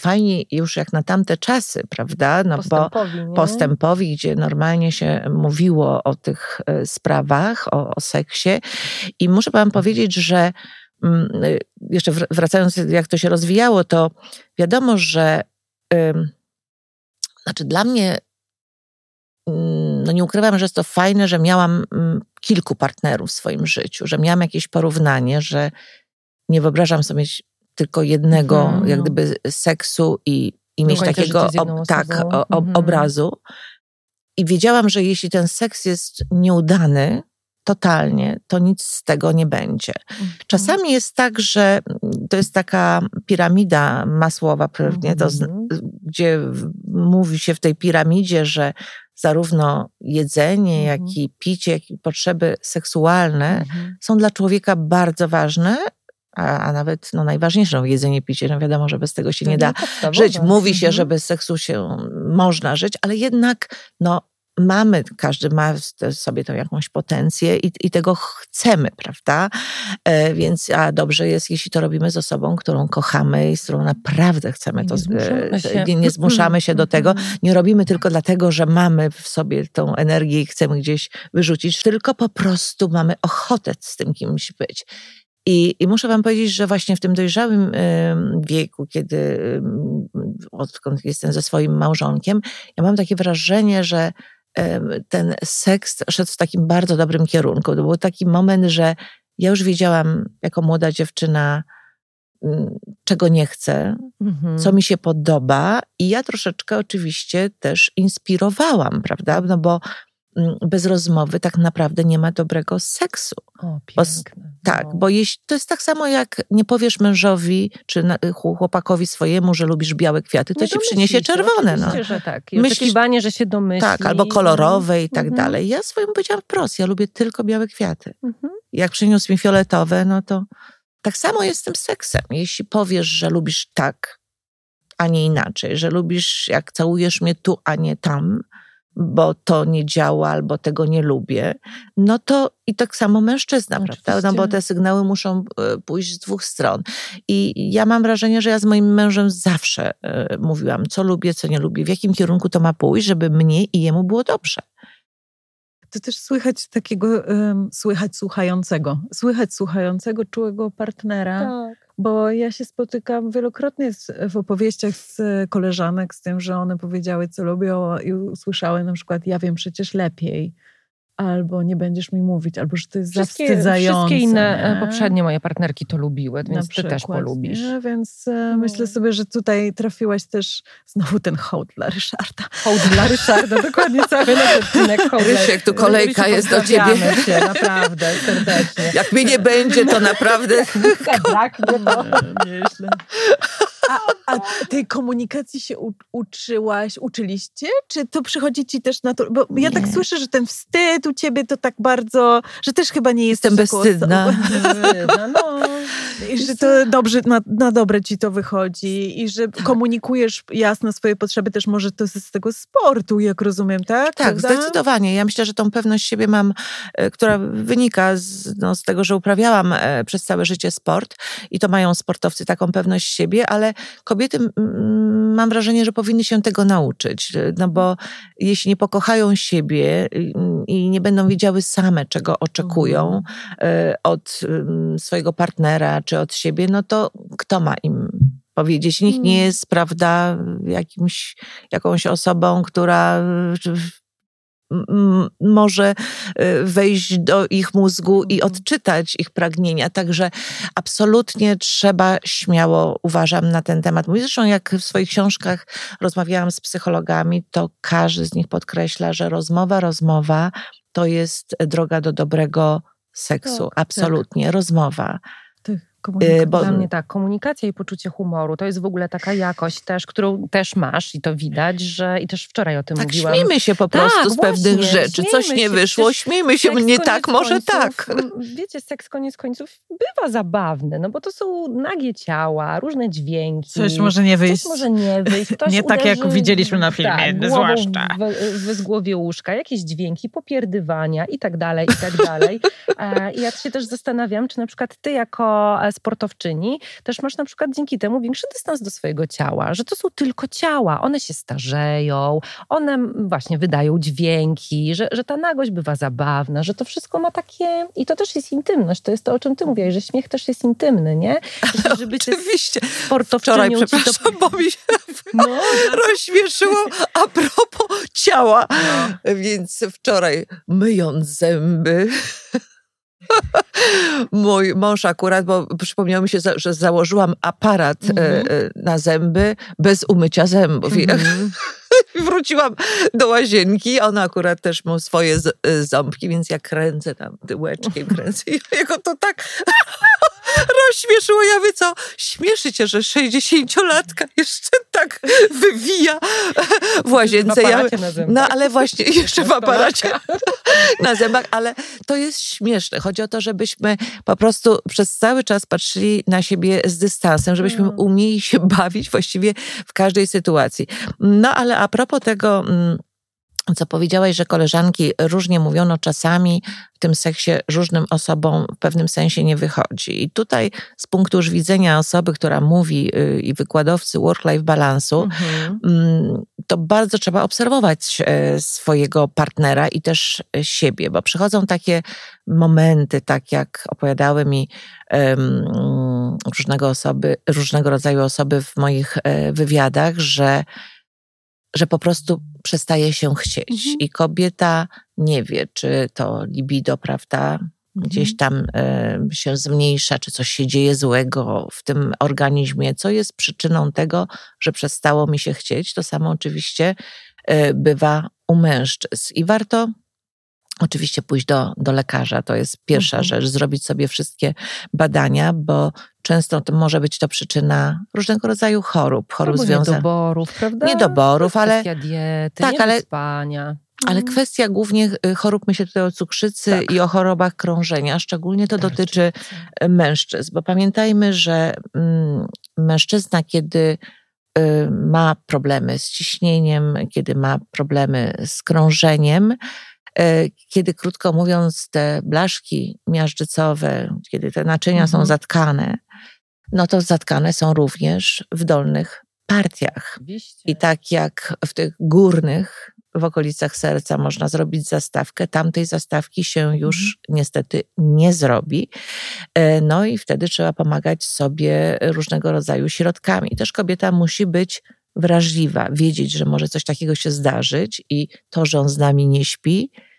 fajni już jak na tamte czasy, prawda? No postępowi, bo postępowi, gdzie normalnie się mówiło o tych e, sprawach, o, o seksie. I muszę wam powiedzieć, że mm, e, jeszcze wracając, jak to się rozwijało, to wiadomo, że znaczy dla mnie mm, no nie ukrywam, że jest to fajne, że miałam mm, kilku partnerów w swoim życiu, że miałam jakieś porównanie, że nie wyobrażam sobie tylko jednego, mhm. jak gdyby seksu i, i mieć takiego ob, tak, o, mhm. obrazu. I wiedziałam, że jeśli ten seks jest nieudany, totalnie, to nic z tego nie będzie. Mhm. Czasami jest tak, że to jest taka piramida masłowa, pewnie, to, mhm. gdzie mówi się w tej piramidzie, że zarówno jedzenie, jak i picie, jak i potrzeby seksualne są dla człowieka bardzo ważne, a, a nawet no, najważniejsze, no, jedzenie, picie, no wiadomo, że bez tego się to nie da żyć. Mówi się, mhm. że bez seksu się można żyć, ale jednak no, mamy, każdy ma sobie tą jakąś potencję i, i tego chcemy, prawda? E, więc a dobrze jest, jeśli to robimy z osobą, którą kochamy i z którą naprawdę chcemy to, nie zmuszamy e, się, nie, nie zmuszamy się do tego, mhm. nie robimy tylko dlatego, że mamy w sobie tą energię i chcemy gdzieś wyrzucić, tylko po prostu mamy ochotę z tym kimś być. I, I, muszę Wam powiedzieć, że właśnie w tym dojrzałym wieku, kiedy odkąd jestem ze swoim małżonkiem, ja mam takie wrażenie, że ten seks szedł w takim bardzo dobrym kierunku. To był taki moment, że ja już wiedziałam jako młoda dziewczyna, czego nie chcę, mhm. co mi się podoba, i ja troszeczkę oczywiście też inspirowałam, prawda? No bo bez rozmowy tak naprawdę nie ma dobrego seksu. O, piękne. tak, bo jeśli, to jest tak samo jak nie powiesz mężowi czy chłopakowi swojemu, że lubisz białe kwiaty, to nie ci przyniesie czerwone. No. że tak. I że się domyśli. Tak, albo kolorowe i tak mhm. dalej. Ja swojemu powiedziałam wprost, ja lubię tylko białe kwiaty. Mhm. Jak przyniósł mi fioletowe, no to tak samo jest z tym seksem. Jeśli powiesz, że lubisz tak, a nie inaczej, że lubisz jak całujesz mnie tu, a nie tam, bo to nie działa albo tego nie lubię, no to i tak samo mężczyzna, Oczywiście. prawda? No bo te sygnały muszą e, pójść z dwóch stron. I ja mam wrażenie, że ja z moim mężem zawsze e, mówiłam, co lubię, co nie lubię, w jakim kierunku to ma pójść, żeby mnie i jemu było dobrze to też słychać takiego, um, słychać słuchającego, słychać słuchającego, czułego partnera. Tak. Bo ja się spotykam wielokrotnie w opowieściach z koleżanek z tym, że one powiedziały, co lubią i usłyszały na przykład, ja wiem przecież lepiej albo nie będziesz mi mówić, albo że to jest wszystkie, zawstydzające. Wszystkie inne e, nie? poprzednie moje partnerki to lubiły, więc ty też polubisz. Nie? Więc no. myślę sobie, że tutaj trafiłaś też znowu ten hołd dla Ryszarda. Hołd dla Ryszarda, dokładnie cały odcinek hołd Rysiek, tu kolejka jest do ciebie. Cię, naprawdę, serdecznie. Jak mnie nie będzie, to naprawdę... Nieźle. A, a tej komunikacji się u, uczyłaś, uczyliście? Czy to przychodzi ci też na to? Bo nie. ja tak słyszę, że ten wstyd u ciebie to tak bardzo, że też chyba nie jestem bezstydna. no, I że to dobrze, na, na dobre ci to wychodzi i że tak. komunikujesz jasno swoje potrzeby też może to z tego sportu, jak rozumiem, tak? Tak, Prawda? zdecydowanie. Ja myślę, że tą pewność siebie mam, e, która wynika z, no, z tego, że uprawiałam e, przez całe życie sport i to mają sportowcy taką pewność siebie, ale kobiety mam wrażenie, że powinny się tego nauczyć, no bo jeśli nie pokochają siebie i nie będą wiedziały same, czego oczekują mhm. e, od swojego partnera czy od siebie, no to kto ma im powiedzieć? Nikt nie mm. jest, prawda, jakimś, jakąś osobą, która może y, wejść do ich mózgu i mhm. odczytać ich pragnienia. Także absolutnie trzeba śmiało, uważam, na ten temat mówić. Zresztą jak w swoich książkach rozmawiałam z psychologami, to każdy z nich podkreśla, że rozmowa, rozmowa to jest droga do dobrego seksu. Tak, tak. Absolutnie, tak. rozmowa. Komunikacja. Bo... Dla mnie tak, komunikacja i poczucie humoru to jest w ogóle taka jakość też, którą też masz i to widać, że i też wczoraj o tym tak, mówiłam. Śmiejmy się po tak, prostu z pewnych rzeczy. Coś nie się. wyszło, śmiejmy się, nie tak, może końców, tak. Wiecie, seks koniec końców bywa zabawny, no bo to są nagie ciała, różne dźwięki. Coś może nie wyjść. Coś może nie wyjść. Ktoś nie tak jak widzieliśmy na filmie, tak, zwłaszcza. W, w, głowie łóżka, jakieś dźwięki, popierdywania i tak dalej, i tak dalej. E, I ja się też zastanawiam, czy na przykład ty jako sportowczyni, też masz na przykład dzięki temu większy dystans do swojego ciała, że to są tylko ciała, one się starzeją, one właśnie wydają dźwięki, że, że ta nagość bywa zabawna, że to wszystko ma takie, i to też jest intymność, to jest to, o czym ty mówiłaś, że śmiech też jest intymny, nie? Że, żeby Oczywiście. Wczoraj, przepraszam, to... bo mi się no. rozśmieszyło a propos ciała. No. Więc wczoraj myjąc zęby Mój mąż akurat, bo przypomniało mi się, że założyłam aparat mm -hmm. na zęby bez umycia zębów. -hmm. Wróciłam do łazienki, ona akurat też ma swoje e, ząbki, więc ja kręcę tam tyłeczkiem, kręcę i jego to tak rozśmieszyło. Ja wie co, śmieszy cię, że 60-latka jeszcze tak wywija w łazience. Ja, no ale właśnie, jeszcze w aparacie na zębach, ale to jest śmieszne. Chodzi o to, żebyśmy po prostu przez cały czas patrzyli na siebie z dystansem, żebyśmy mm. umieli się bawić właściwie w każdej sytuacji. No ale a propos tego mm, co powiedziałaś, że koleżanki różnie mówią, no czasami w tym seksie różnym osobom w pewnym sensie nie wychodzi. I tutaj z punktu już widzenia osoby, która mówi y, i wykładowcy work-life balansu, mhm. Mm, to bardzo trzeba obserwować e, swojego partnera i też siebie, bo przychodzą takie momenty, tak jak opowiadały mi różnego, osoby, różnego rodzaju osoby w moich e, wywiadach, że że po prostu przestaje się chcieć. Mhm. I kobieta nie wie, czy to libido, prawda, gdzieś mhm. tam y, się zmniejsza, czy coś się dzieje złego w tym organizmie, co jest przyczyną tego, że przestało mi się chcieć. To samo oczywiście y, bywa u mężczyzn. I warto Oczywiście pójść do, do lekarza, to jest pierwsza mhm. rzecz, zrobić sobie wszystkie badania, bo często to może być to przyczyna różnego rodzaju chorób, chorób no związanych. Niedoborów, prawda? Niedoborów, ale. Kwestia diety, tak, ale, spania. Ale mhm. kwestia głównie y, chorób, myślę tutaj o cukrzycy tak. i o chorobach krążenia, szczególnie to dotyczy y, mężczyzn, bo pamiętajmy, że mm, mężczyzna, kiedy y, ma problemy z ciśnieniem, kiedy ma problemy z krążeniem, kiedy krótko mówiąc te blaszki miażdżycowe, kiedy te naczynia mhm. są zatkane, no to zatkane są również w dolnych partiach. Oczywiście. I tak jak w tych górnych, w okolicach serca można zrobić zastawkę, tamtej zastawki się już mhm. niestety nie zrobi. E, no i wtedy trzeba pomagać sobie różnego rodzaju środkami. Też kobieta musi być wrażliwa, wiedzieć, że może coś takiego się zdarzyć i to, że on z nami nie śpi, e,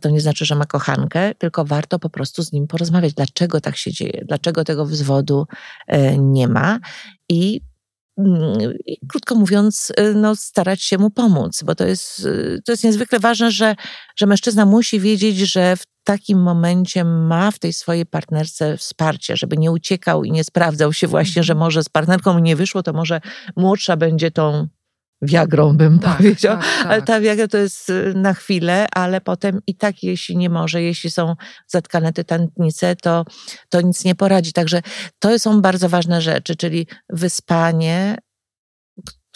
to nie znaczy, że ma kochankę, tylko warto po prostu z nim porozmawiać, dlaczego tak się dzieje, dlaczego tego wzwodu e, nie ma? I mm, i krótko mówiąc, e, no, starać się mu pomóc, bo to jest, to jest niezwykle ważne, że, że mężczyzna musi wiedzieć, że w takim momencie ma w tej swojej partnerce wsparcie, żeby nie uciekał i nie sprawdzał się właśnie, że mhm. może z partnerką nie wyszło, to może młodsza będzie tą wiagrą, bym Tak, powiedział. tak, Ale tak. ta wiagra to jest y, na chwilę, ale potem i tak, jeśli nie może, jeśli są zatkane te tętnice, to, to nic nie poradzi. Także to są bardzo ważne rzeczy, czyli wyspanie,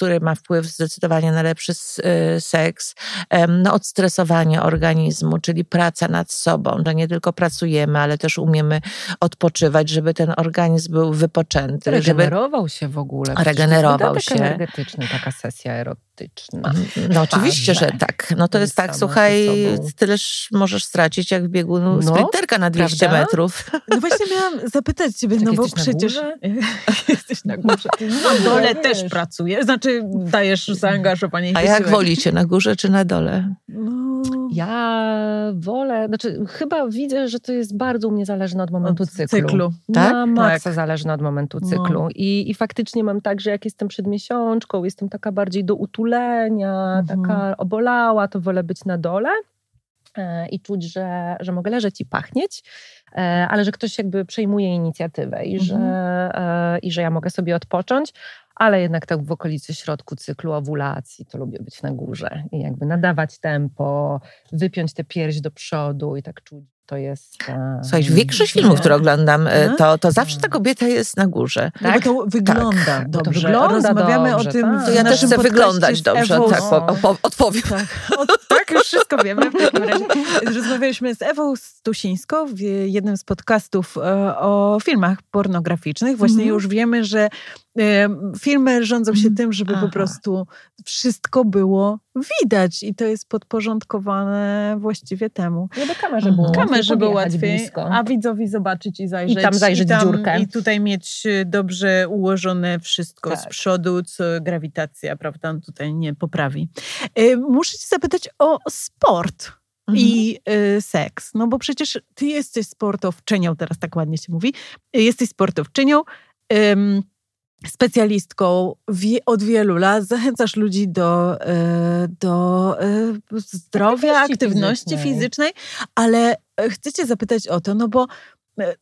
które ma wpływ zdecydowanie na lepszy y, seks, no odstresowanie organizmu, czyli praca nad sobą, że nie tylko pracujemy, ale też umiemy odpoczywać, żeby ten organizm był wypoczęty, żeby Regenerował się w ogóle. Regenerował się. energetyczny, taka sesja erotyczna. No oczywiście, że tak. No to jest tak, słuchaj, tyleż możesz stracić jak w biegunu No, sprinterka na 200 prawda? metrów. No właśnie miałam zapytać ciebie, Tak no bo na przecież... jesteś na górze. Na dole też pracujesz, znaczy dajesz zaangażowanie A jak wolicie, na górze czy na dole? No, Ja wolę, znaczy chyba widzę, że to jest bardzo u mnie zależne od momentu od cyklu. cyklu. Tak? Na maksa Tak. zależne od momentu No. cyklu. I, I faktycznie mam tak, że jak jestem przed miesiączką, jestem taka bardziej do utulenia, Mhm. taka obolała, to wolę być na dole e, i czuć, że, że mogę leżeć i pachnieć, ale że ktoś jakby przejmuje inicjatywę i, że, e, i że ja mogę sobie odpocząć. Ale jednak tak w okolicy środku cyklu owulacji to lubię być na górze i jakby nadawać tempo, wypiąć tę pierś do przodu i tak czuć, to jest... e, Słuchaj, większość filmów, które oglądam, e, Mhm. to, to zawsze ta kobieta jest na górze. No bo to wygląda Tak, bo to dobrze. wygląda Rozmawiamy dobrze, o tym tak. To ja też chcę wyglądać dobrze, Ewą. tak po, po, odpowiem. Tak, o, tak, już wszystko wiemy w takim razie. Rozmawialiśmy z Ewą Stusińską w jednym z podcastów e, o filmach pornograficznych. Właśnie Mhm. już wiemy, że filmy rządzą się Mhm. tym, żeby po Aha. prostu wszystko było widać i to jest podporządkowane właściwie temu. Żeby kamerze Mhm. było łatwiej Kamerze było łatwiej, blisko. a widzowi zobaczyć i zajrzeć. I tam zajrzeć w dziurkę. I tutaj mieć y, dobrze ułożone wszystko z Tak. przodu, co grawitacja, prawda, tutaj nie poprawi. Y, Muszę cię zapytać o sport. Mhm. I y, seks. No bo przecież ty jesteś sportowczynią, teraz tak ładnie się mówi. Jesteś sportowczynią, ym, specjalistką od wielu lat. Zachęcasz ludzi do, y, do y, zdrowia, Aktywności aktywności fizycznej. ale y, chcę cię zapytać o to, no bo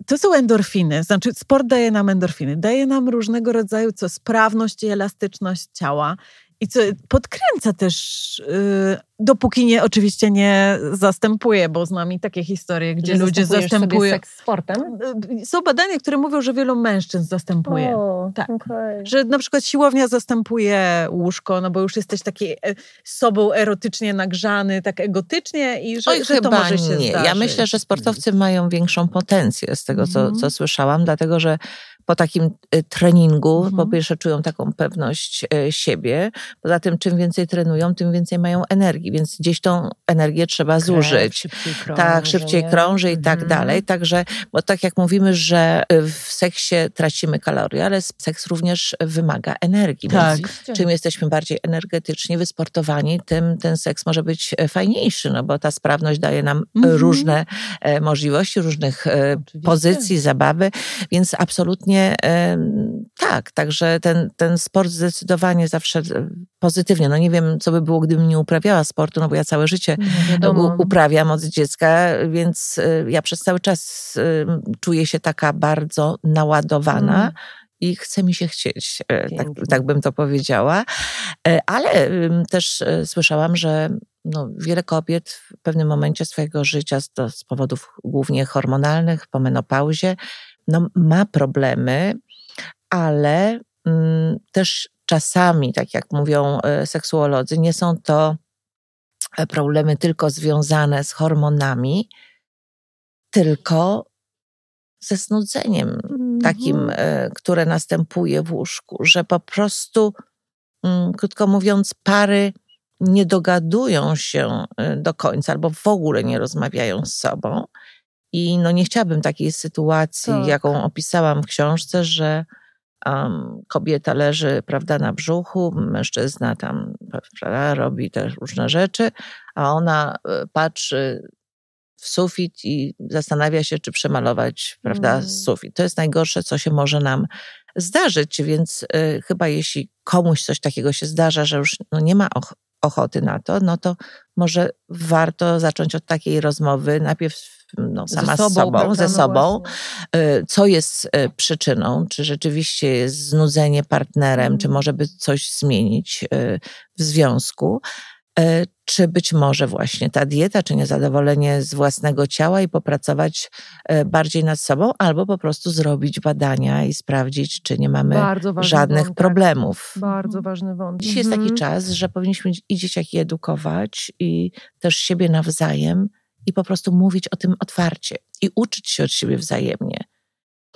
to są endorfiny, znaczy sport daje nam endorfiny, daje nam różnego rodzaju co sprawność i elastyczność ciała i co podkręca też, y, dopóki nie, oczywiście nie zastępuje, bo znam i takie historie, gdzie Że ludzie zastępują. Sobie seks sportem? Y, Są badania, które mówią, że wielu mężczyzn zastępuje. O, Tak. okej. Że na przykład siłownia zastępuje łóżko, no bo już jesteś taki e, sobą erotycznie nagrzany, tak egotycznie i że, Oj, że to może się nie. zdarzyć. Ja myślę, że sportowcy mają większą potencję z tego, co, Mhm. co słyszałam, dlatego że po takim y, treningu, Mhm. po pierwsze czują taką pewność y, siebie, poza tym czym więcej trenują, tym więcej mają energii, więc gdzieś tą energię trzeba Krew zużyć. Szybciej krąży, Tak, szybciej krąży i tak Mhm. dalej. Także, bo tak jak mówimy, że y, w seksie tracimy kalorie, ale seks również wymaga energii. Tak. Więc czym jesteśmy bardziej energetycznie wysportowani, tym ten seks może być e, fajniejszy, no bo ta sprawność daje nam Mhm. różne e, możliwości, różnych e, Oczywiście. pozycji, zabawy, więc absolutnie e, tak, także ten, ten sport zdecydowanie zawsze e, pozytywnie. No nie wiem, co by było, gdybym nie uprawiała sportu, no bo ja całe życie No, u- uprawiam od dziecka, więc y, ja przez cały czas czuję się taka bardzo naładowana. Mm. I chce mi się chcieć, e, tak, tak bym to powiedziała. E, Ale też e, słyszałam, że no, wiele kobiet w pewnym momencie swojego życia, z powodów głównie hormonalnych, po menopauzie, no, ma problemy, ale mm, też czasami, tak jak mówią e, seksuolodzy, nie są to e, problemy tylko związane z hormonami, tylko ze snudzeniem Mhm. takim, e, które następuje w łóżku, że po prostu, mm, krótko mówiąc, pary nie dogadują się do końca albo w ogóle nie rozmawiają z sobą. I no nie chciałabym takiej sytuacji, Tak. jaką opisałam w książce, że um, kobieta leży, prawda, na brzuchu, mężczyzna tam prawda, robi też różne rzeczy, a ona e, patrzy w sufit i zastanawia się, czy przemalować, prawda, Mm. sufit. To jest najgorsze, co się może nam zdarzyć, więc y, chyba jeśli komuś coś takiego się zdarza, że już no, nie ma och- ochoty na to, no to może warto zacząć od takiej rozmowy, najpierw no, sama ze sobą, sobą ze no sobą co jest przyczyną, czy rzeczywiście jest znudzenie partnerem, mm. czy może by coś zmienić w związku, czy być może właśnie ta dieta, czy niezadowolenie z własnego ciała i popracować bardziej nad sobą, albo po prostu zrobić badania i sprawdzić, czy nie mamy żadnych wątek. problemów. Bardzo ważny wątek. Dziś jest taki mhm. czas, że powinniśmy i dzieciaki edukować i też siebie nawzajem i po prostu mówić o tym otwarcie i uczyć się od siebie wzajemnie.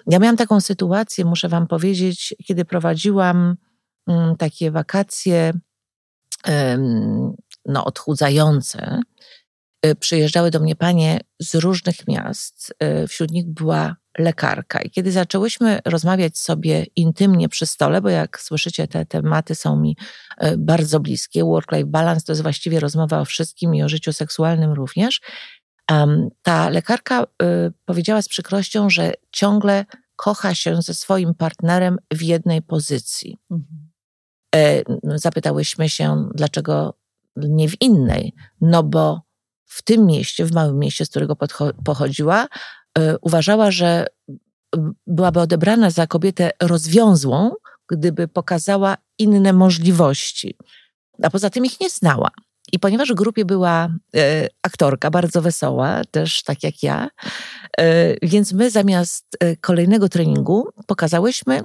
Ja miałam taką sytuację, muszę Wam powiedzieć, kiedy prowadziłam mm, takie wakacje no, odchudzające. Y, przyjeżdżały do mnie panie z różnych miast. Y, wśród nich była lekarka. I kiedy zaczęłyśmy rozmawiać sobie intymnie przy stole, bo jak słyszycie, te tematy są mi y, bardzo bliskie. Work-life balance to jest właściwie rozmowa o wszystkim i o życiu seksualnym również. Ta lekarka powiedziała z przykrością, że ciągle kocha się ze swoim partnerem w jednej pozycji. Mhm. E, zapytałyśmy się, dlaczego nie w innej, no bo w tym mieście, w małym mieście, z którego pochodziła, e, uważała, że byłaby odebrana za kobietę rozwiązłą, gdyby pokazała inne możliwości. A poza tym ich nie znała. I ponieważ w grupie była e, aktorka, bardzo wesoła, też tak jak ja, e, więc my zamiast e, kolejnego treningu pokazałyśmy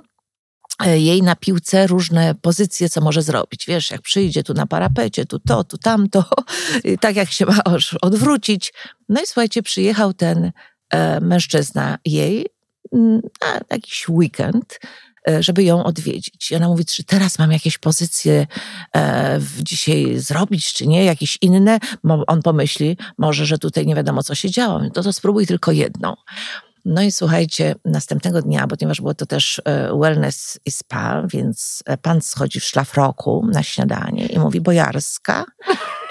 e, jej na piłce różne pozycje, co może zrobić. Wiesz, jak przyjdzie tu na parapecie, tu to, tu tamto, tak jak się ma odwrócić. No i słuchajcie, przyjechał ten e, mężczyzna jej na jakiś weekend żeby ją odwiedzić. I ona mówi, czy teraz mam jakieś pozycje e, dzisiaj zrobić, czy nie, jakieś inne. On pomyśli, może, że tutaj nie wiadomo, co się działo. To to spróbuj tylko jedną. No i słuchajcie, następnego dnia, ponieważ było to też e, wellness i spa, więc pan schodzi w szlafroku na śniadanie i mówi Bojarska.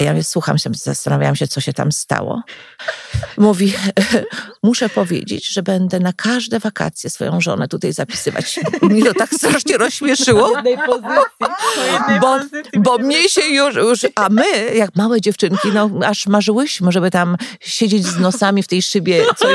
Ja mnie słucham się, zastanawiałam się, co się tam stało. Mówi, muszę powiedzieć, że będę na każde wakacje swoją żonę tutaj zapisywać. Mnie to tak strasznie rozśmieszyło. bo, bo mnie się już, już, a my, jak małe dziewczynki, no aż marzyłyśmy, żeby tam siedzieć z nosami w tej szybie co,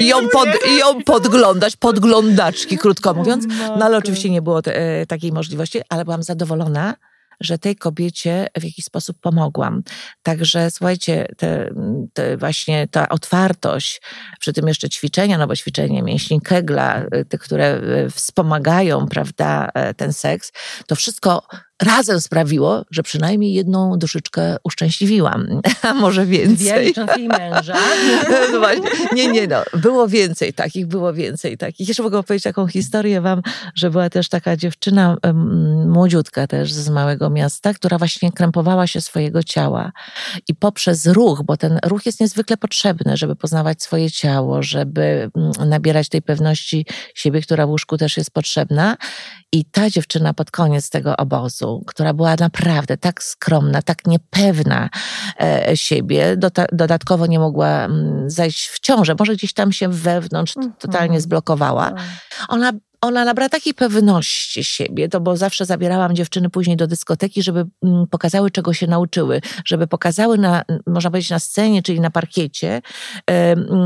i, ją pod, i ją podglądać, podglądaczki, krótko mówiąc. No ale oczywiście nie było te, e, takiej możliwości, ale byłam zadowolona, że tej kobiecie w jakiś sposób pomogłam. Także słuchajcie, te, te właśnie ta otwartość, przy tym jeszcze ćwiczenia, no bo ćwiczenie mięśni Kegla, y, te, które y, wspomagają, prawda, e, ten seks, to wszystko razem sprawiło, że przynajmniej jedną duszyczkę uszczęśliwiłam, a może więcej. licząc jej męża. No właśnie. Nie, nie, no. Było więcej takich, było więcej takich. Jeszcze mogę opowiedzieć taką historię wam, że była też taka dziewczyna, młodziutka też z małego miasta, która właśnie krępowała się swojego ciała i poprzez ruch, bo ten ruch jest niezwykle potrzebny, żeby poznawać swoje ciało, żeby mm, nabierać tej pewności siebie, która w łóżku też jest potrzebna i ta dziewczyna pod koniec tego obozu, która była naprawdę tak skromna, tak niepewna e, siebie, dodatkowo nie mogła mm, zajść w ciążę, może gdzieś tam się wewnątrz totalnie mhm. zblokowała. Tak. Ona ona nabrała takiej pewności siebie, to bo zawsze zabierałam dziewczyny później do dyskoteki, żeby mm, pokazały, czego się nauczyły, żeby pokazały na, można powiedzieć, na scenie, czyli na parkiecie,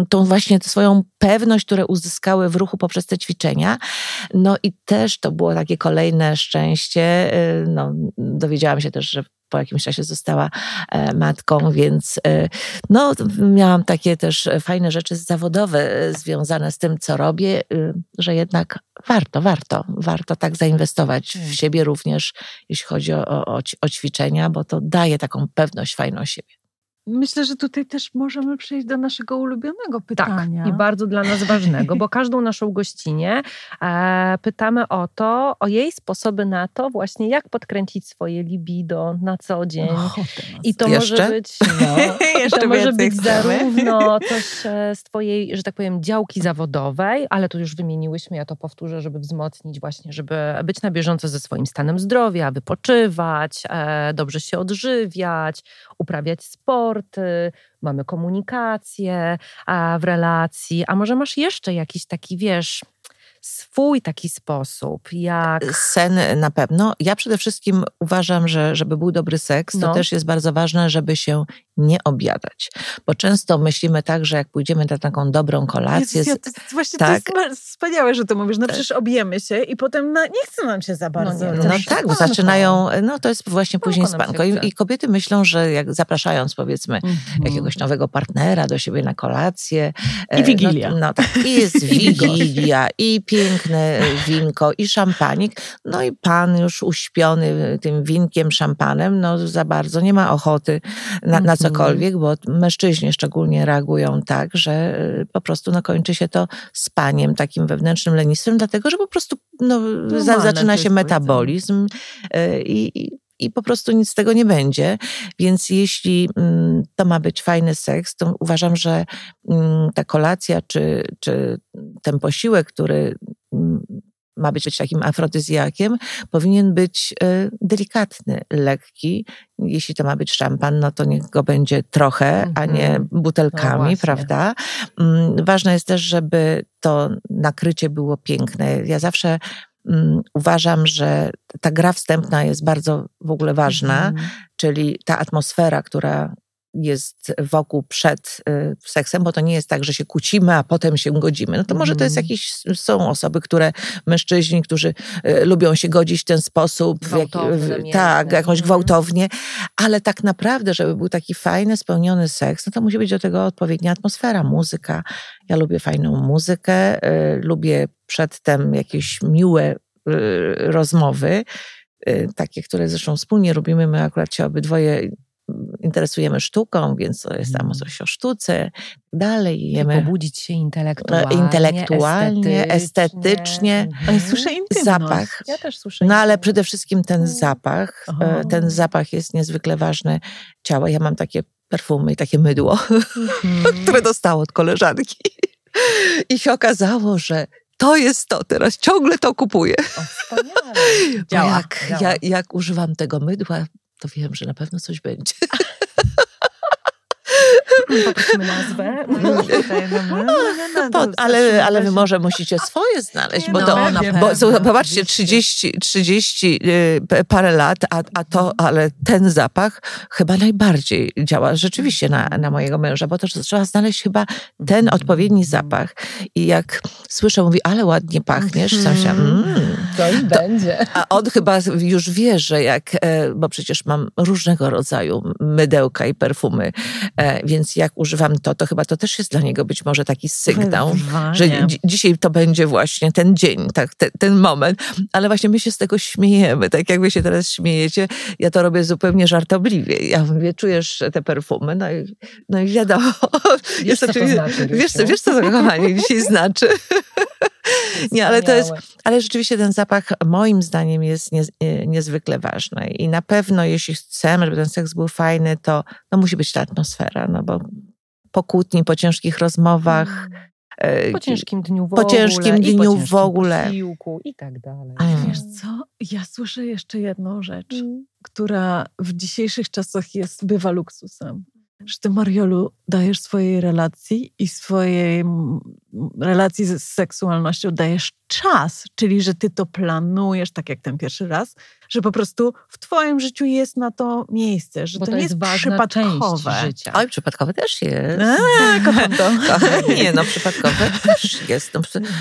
tą właśnie swoją pewność, które uzyskały w ruchu poprzez te ćwiczenia. No i też to było takie kolejne szczęście. Y, no, dowiedziałam się też, że po jakimś czasie została e, matką, więc e, no, miałam takie też fajne rzeczy zawodowe e, związane z tym, co robię, że jednak warto, warto, warto tak zainwestować w hmm. siebie również, jeśli chodzi o, o, o ćwiczenia, bo to daje taką pewność fajną siebie. Myślę, że tutaj też możemy przejść do naszego ulubionego pytania. Tak, i bardzo dla nas ważnego, bo każdą naszą gościnie e, pytamy o to, o jej sposoby na to właśnie, jak podkręcić swoje libido na co dzień. O, I to Jeszcze? może być, no, Jeszcze to może być zarówno coś e, z twojej, że tak powiem, działki zawodowej, ale tu już wymieniłyśmy, ja to powtórzę, żeby wzmocnić właśnie, żeby być na bieżąco ze swoim stanem zdrowia, wypoczywać, e, dobrze się odżywiać, uprawiać sport, sporty, mamy komunikację a w relacji, a może masz jeszcze jakiś taki, wiesz, swój taki sposób, jak... Sen na pewno. Ja przede wszystkim uważam, że żeby był dobry seks, to no. też jest bardzo ważne, żeby się nie obiadać. Bo często myślimy tak, że jak pójdziemy na taką dobrą kolację... Jezus, ja, to, właśnie tak, to jest wspaniałe, że to mówisz. No tak. przecież objemy się i potem na, nie chce nam się za no bardzo. No, no tak, bo zaczynają, no to jest właśnie później spanko. I, I, kobiety myślą, że jak zapraszając powiedzmy -hmm. jakiegoś nowego partnera do siebie na kolację... I e, wigilia. No, no tak, i jest wigilia, i piękne winko, i szampanik. No i pan już uśpiony tym winkiem, szampanem, no za bardzo nie ma ochoty na, na cokolwiek, bo mężczyźni szczególnie reagują tak, że y, po prostu no, kończy się to spaniem, takim wewnętrznym lenistwem, dlatego że po prostu no, za, zaczyna się metabolizm y, i, i po prostu nic z tego nie będzie. Więc jeśli mm, to ma być fajny seks, to uważam, że mm, ta kolacja czy, czy ten posiłek, który mm, ma być takim afrodyzjakiem, powinien być e, delikatny, lekki. Jeśli to ma być szampan, no to niech go będzie trochę, a nie mhm. butelkami, no prawda? Mm, ważne jest też, żeby to nakrycie było piękne. Ja zawsze um, uważam, że ta gra wstępna jest bardzo w ogóle ważna, mm. czyli ta atmosfera, która jest wokół przed y, seksem, bo to nie jest tak, że się kłócimy, a potem się godzimy. No to może to jest mhm. jakieś, są osoby, które, mężczyźni, którzy y, lubią się godzić w ten sposób, jak, tak, jakąś mhm. gwałtownie, ale tak naprawdę, żeby był taki fajny, spełniony seks, no to musi być do tego odpowiednia atmosfera, muzyka. Ja lubię fajną muzykę, y, lubię przedtem jakieś miłe rozmowy, takie, które zresztą wspólnie robimy. My akurat się obydwoje interesujemy sztuką, więc to jest tam mhm. coś o sztuce, dalej. Jemy, pobudzić się intelektualnie, intelektualnie estetycznie. estetycznie. Ale słyszę intymność. Zapach. Ja też słyszę No ale przede wszystkim ten mm. zapach. E, ten zapach jest niezwykle ważny ciała. Ja mam takie perfumy i takie mydło, mm. które dostało od koleżanki. I się okazało, że to jest to, teraz ciągle to kupuję. O, wspaniale. Działa, jak, działa. Ja, jak używam tego mydła, to wiem, że na pewno coś będzie. Poprośmy nazwę. ale, ale wy może musicie swoje znaleźć, bo to, bo, zobaczcie, 30, 30 y, parę lat, a, a to, ale ten zapach chyba najbardziej działa rzeczywiście na, na mojego męża, bo to trzeba znaleźć chyba ten mhm. odpowiedni zapach. I jak słyszę, mówi, ale ładnie pachniesz, w sensie, mm, to już będzie. A on chyba już wie, że jak, e, bo przecież mam różnego rodzaju mydełka i perfumy, e, więc jak używam to, to chyba to też jest dla niego być może taki sygnał, że dzisiaj to będzie właśnie ten dzień, tak, te, ten moment. Ale właśnie my się z tego śmiejemy, tak jak wy się teraz śmiejecie. Ja to robię zupełnie żartobliwie. Ja mówię, czujesz te perfumy? No i, no i wiadomo. Wiesz, co, to znaczy, wiesz, wiesz, co to kochanie dzisiaj znaczy. Nie, ale to jest, ale rzeczywiście ten zapach moim zdaniem jest nie, niezwykle ważny i na pewno jeśli chcemy, żeby ten seks był fajny, to no, musi być ta atmosfera, no bo po kłótni, po ciężkich rozmowach, mm. e, po ciężkim dniu w po ogóle. Ciężkim dniu w ogóle. i tak dalej. Ale wiesz co? Ja słyszę jeszcze jedną rzecz, mm. która w dzisiejszych czasach jest, bywa luksusem że ty, Mariolu, dajesz swojej relacji i swojej relacji z seksualnością dajesz czas, czyli że ty to planujesz, tak jak ten pierwszy raz, że po prostu w twoim życiu jest na to miejsce, że Bo to, nie jest, jest przypadkowe. życia. Oj, przypadkowe też jest. A, kocham to. nie, no przypadkowe też jest. No,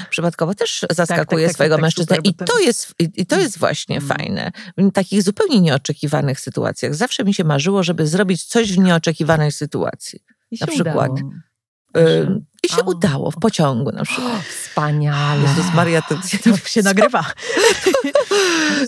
przypadkowo też zaskakuje tak, tak, swojego tak, mężczyznę super, I, to jest, I to jest właśnie mm. fajne. W takich zupełnie nieoczekiwanych sytuacjach. Zawsze mi się marzyło, żeby zrobić coś w nieoczekiwanej sytuacji. I na przykład. Udało. I się udało w pociągu na przykład. O, wspaniale. Jezus Maria, to, to się nagrywa.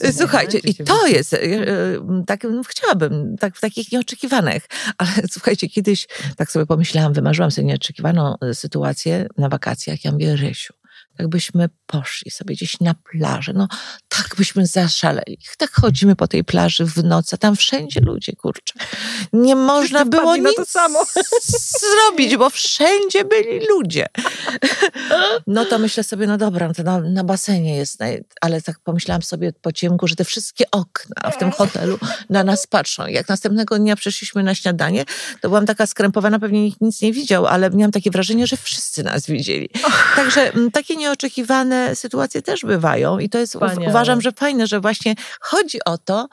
słuchajcie, i to jest, e, e, tak no, chciałabym, tak w takich nieoczekiwanych, ale słuchajcie, kiedyś tak sobie pomyślałam, wymarzyłam sobie nieoczekiwaną e, sytuację na wakacjach. Ja mówię, Rysiu, jakbyśmy poszli sobie gdzieś na plażę, no tak byśmy zaszaleli. Tak chodzimy po tej plaży w nocy, a tam wszędzie ludzie, kurczę. Nie można było nic to samo. zrobić, bo wszędzie byli ludzie. No to myślę sobie, no dobra, no to na, na basenie jest, ale tak pomyślałam sobie po ciemku, że te wszystkie okna w tym hotelu na nas patrzą. Jak następnego dnia przyszliśmy na śniadanie, to byłam taka skrępowana, pewnie nikt nic nie widział, ale miałam takie wrażenie, że wszyscy nas widzieli. Także mm, takie nieoczekiwane sytuacje też bywają i to jest, Wspaniałe. uważam, że fajne, że właśnie chodzi o to,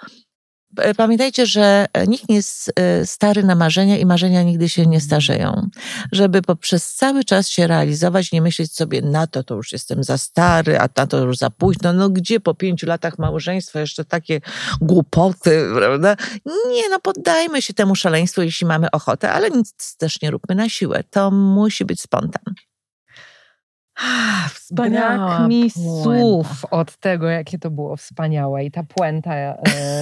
E, pamiętajcie, że e, nikt nie jest e, stary na marzenia i marzenia nigdy się nie starzeją. Żeby poprzez cały czas się realizować, nie myśleć sobie, na to to już jestem za stary, a na to już za późno. No gdzie po pięciu latach małżeństwa jeszcze takie głupoty, prawda? Nie, no poddajmy się temu szaleństwu, jeśli mamy ochotę, ale nic też nie róbmy na siłę. To musi być spontan. Brak mi słów od tego, jakie to było wspaniałe i ta puenta, e,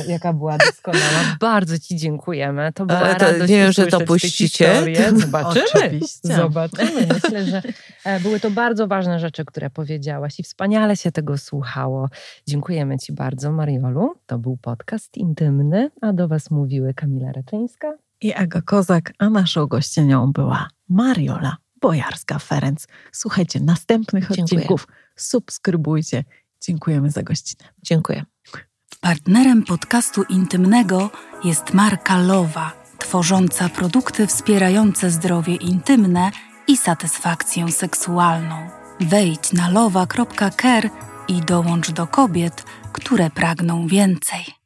jaka była doskonała. Bardzo Ci dziękujemy. To była to, radość Nie wiem, że to puścicie. Zobaczymy. Oczywiście. Zobaczymy. Myślę, że e, były to bardzo ważne rzeczy, które powiedziałaś i wspaniale się tego słuchało. Dziękujemy Ci bardzo, Mariolu. To był podcast intymny, a do Was mówiły Kamila Reczyńska i Aga Kozak, a naszą gościnią była Mariola Bojarska-Ferenc. Słuchajcie, następnych Dziękuję. odcinków subskrybujcie. Dziękujemy za gościnę. Dziękuję. Partnerem podcastu intymnego jest marka Lowa, tworząca produkty wspierające zdrowie intymne i satysfakcję seksualną. Wejdź na lowa.care i dołącz do kobiet, które pragną więcej.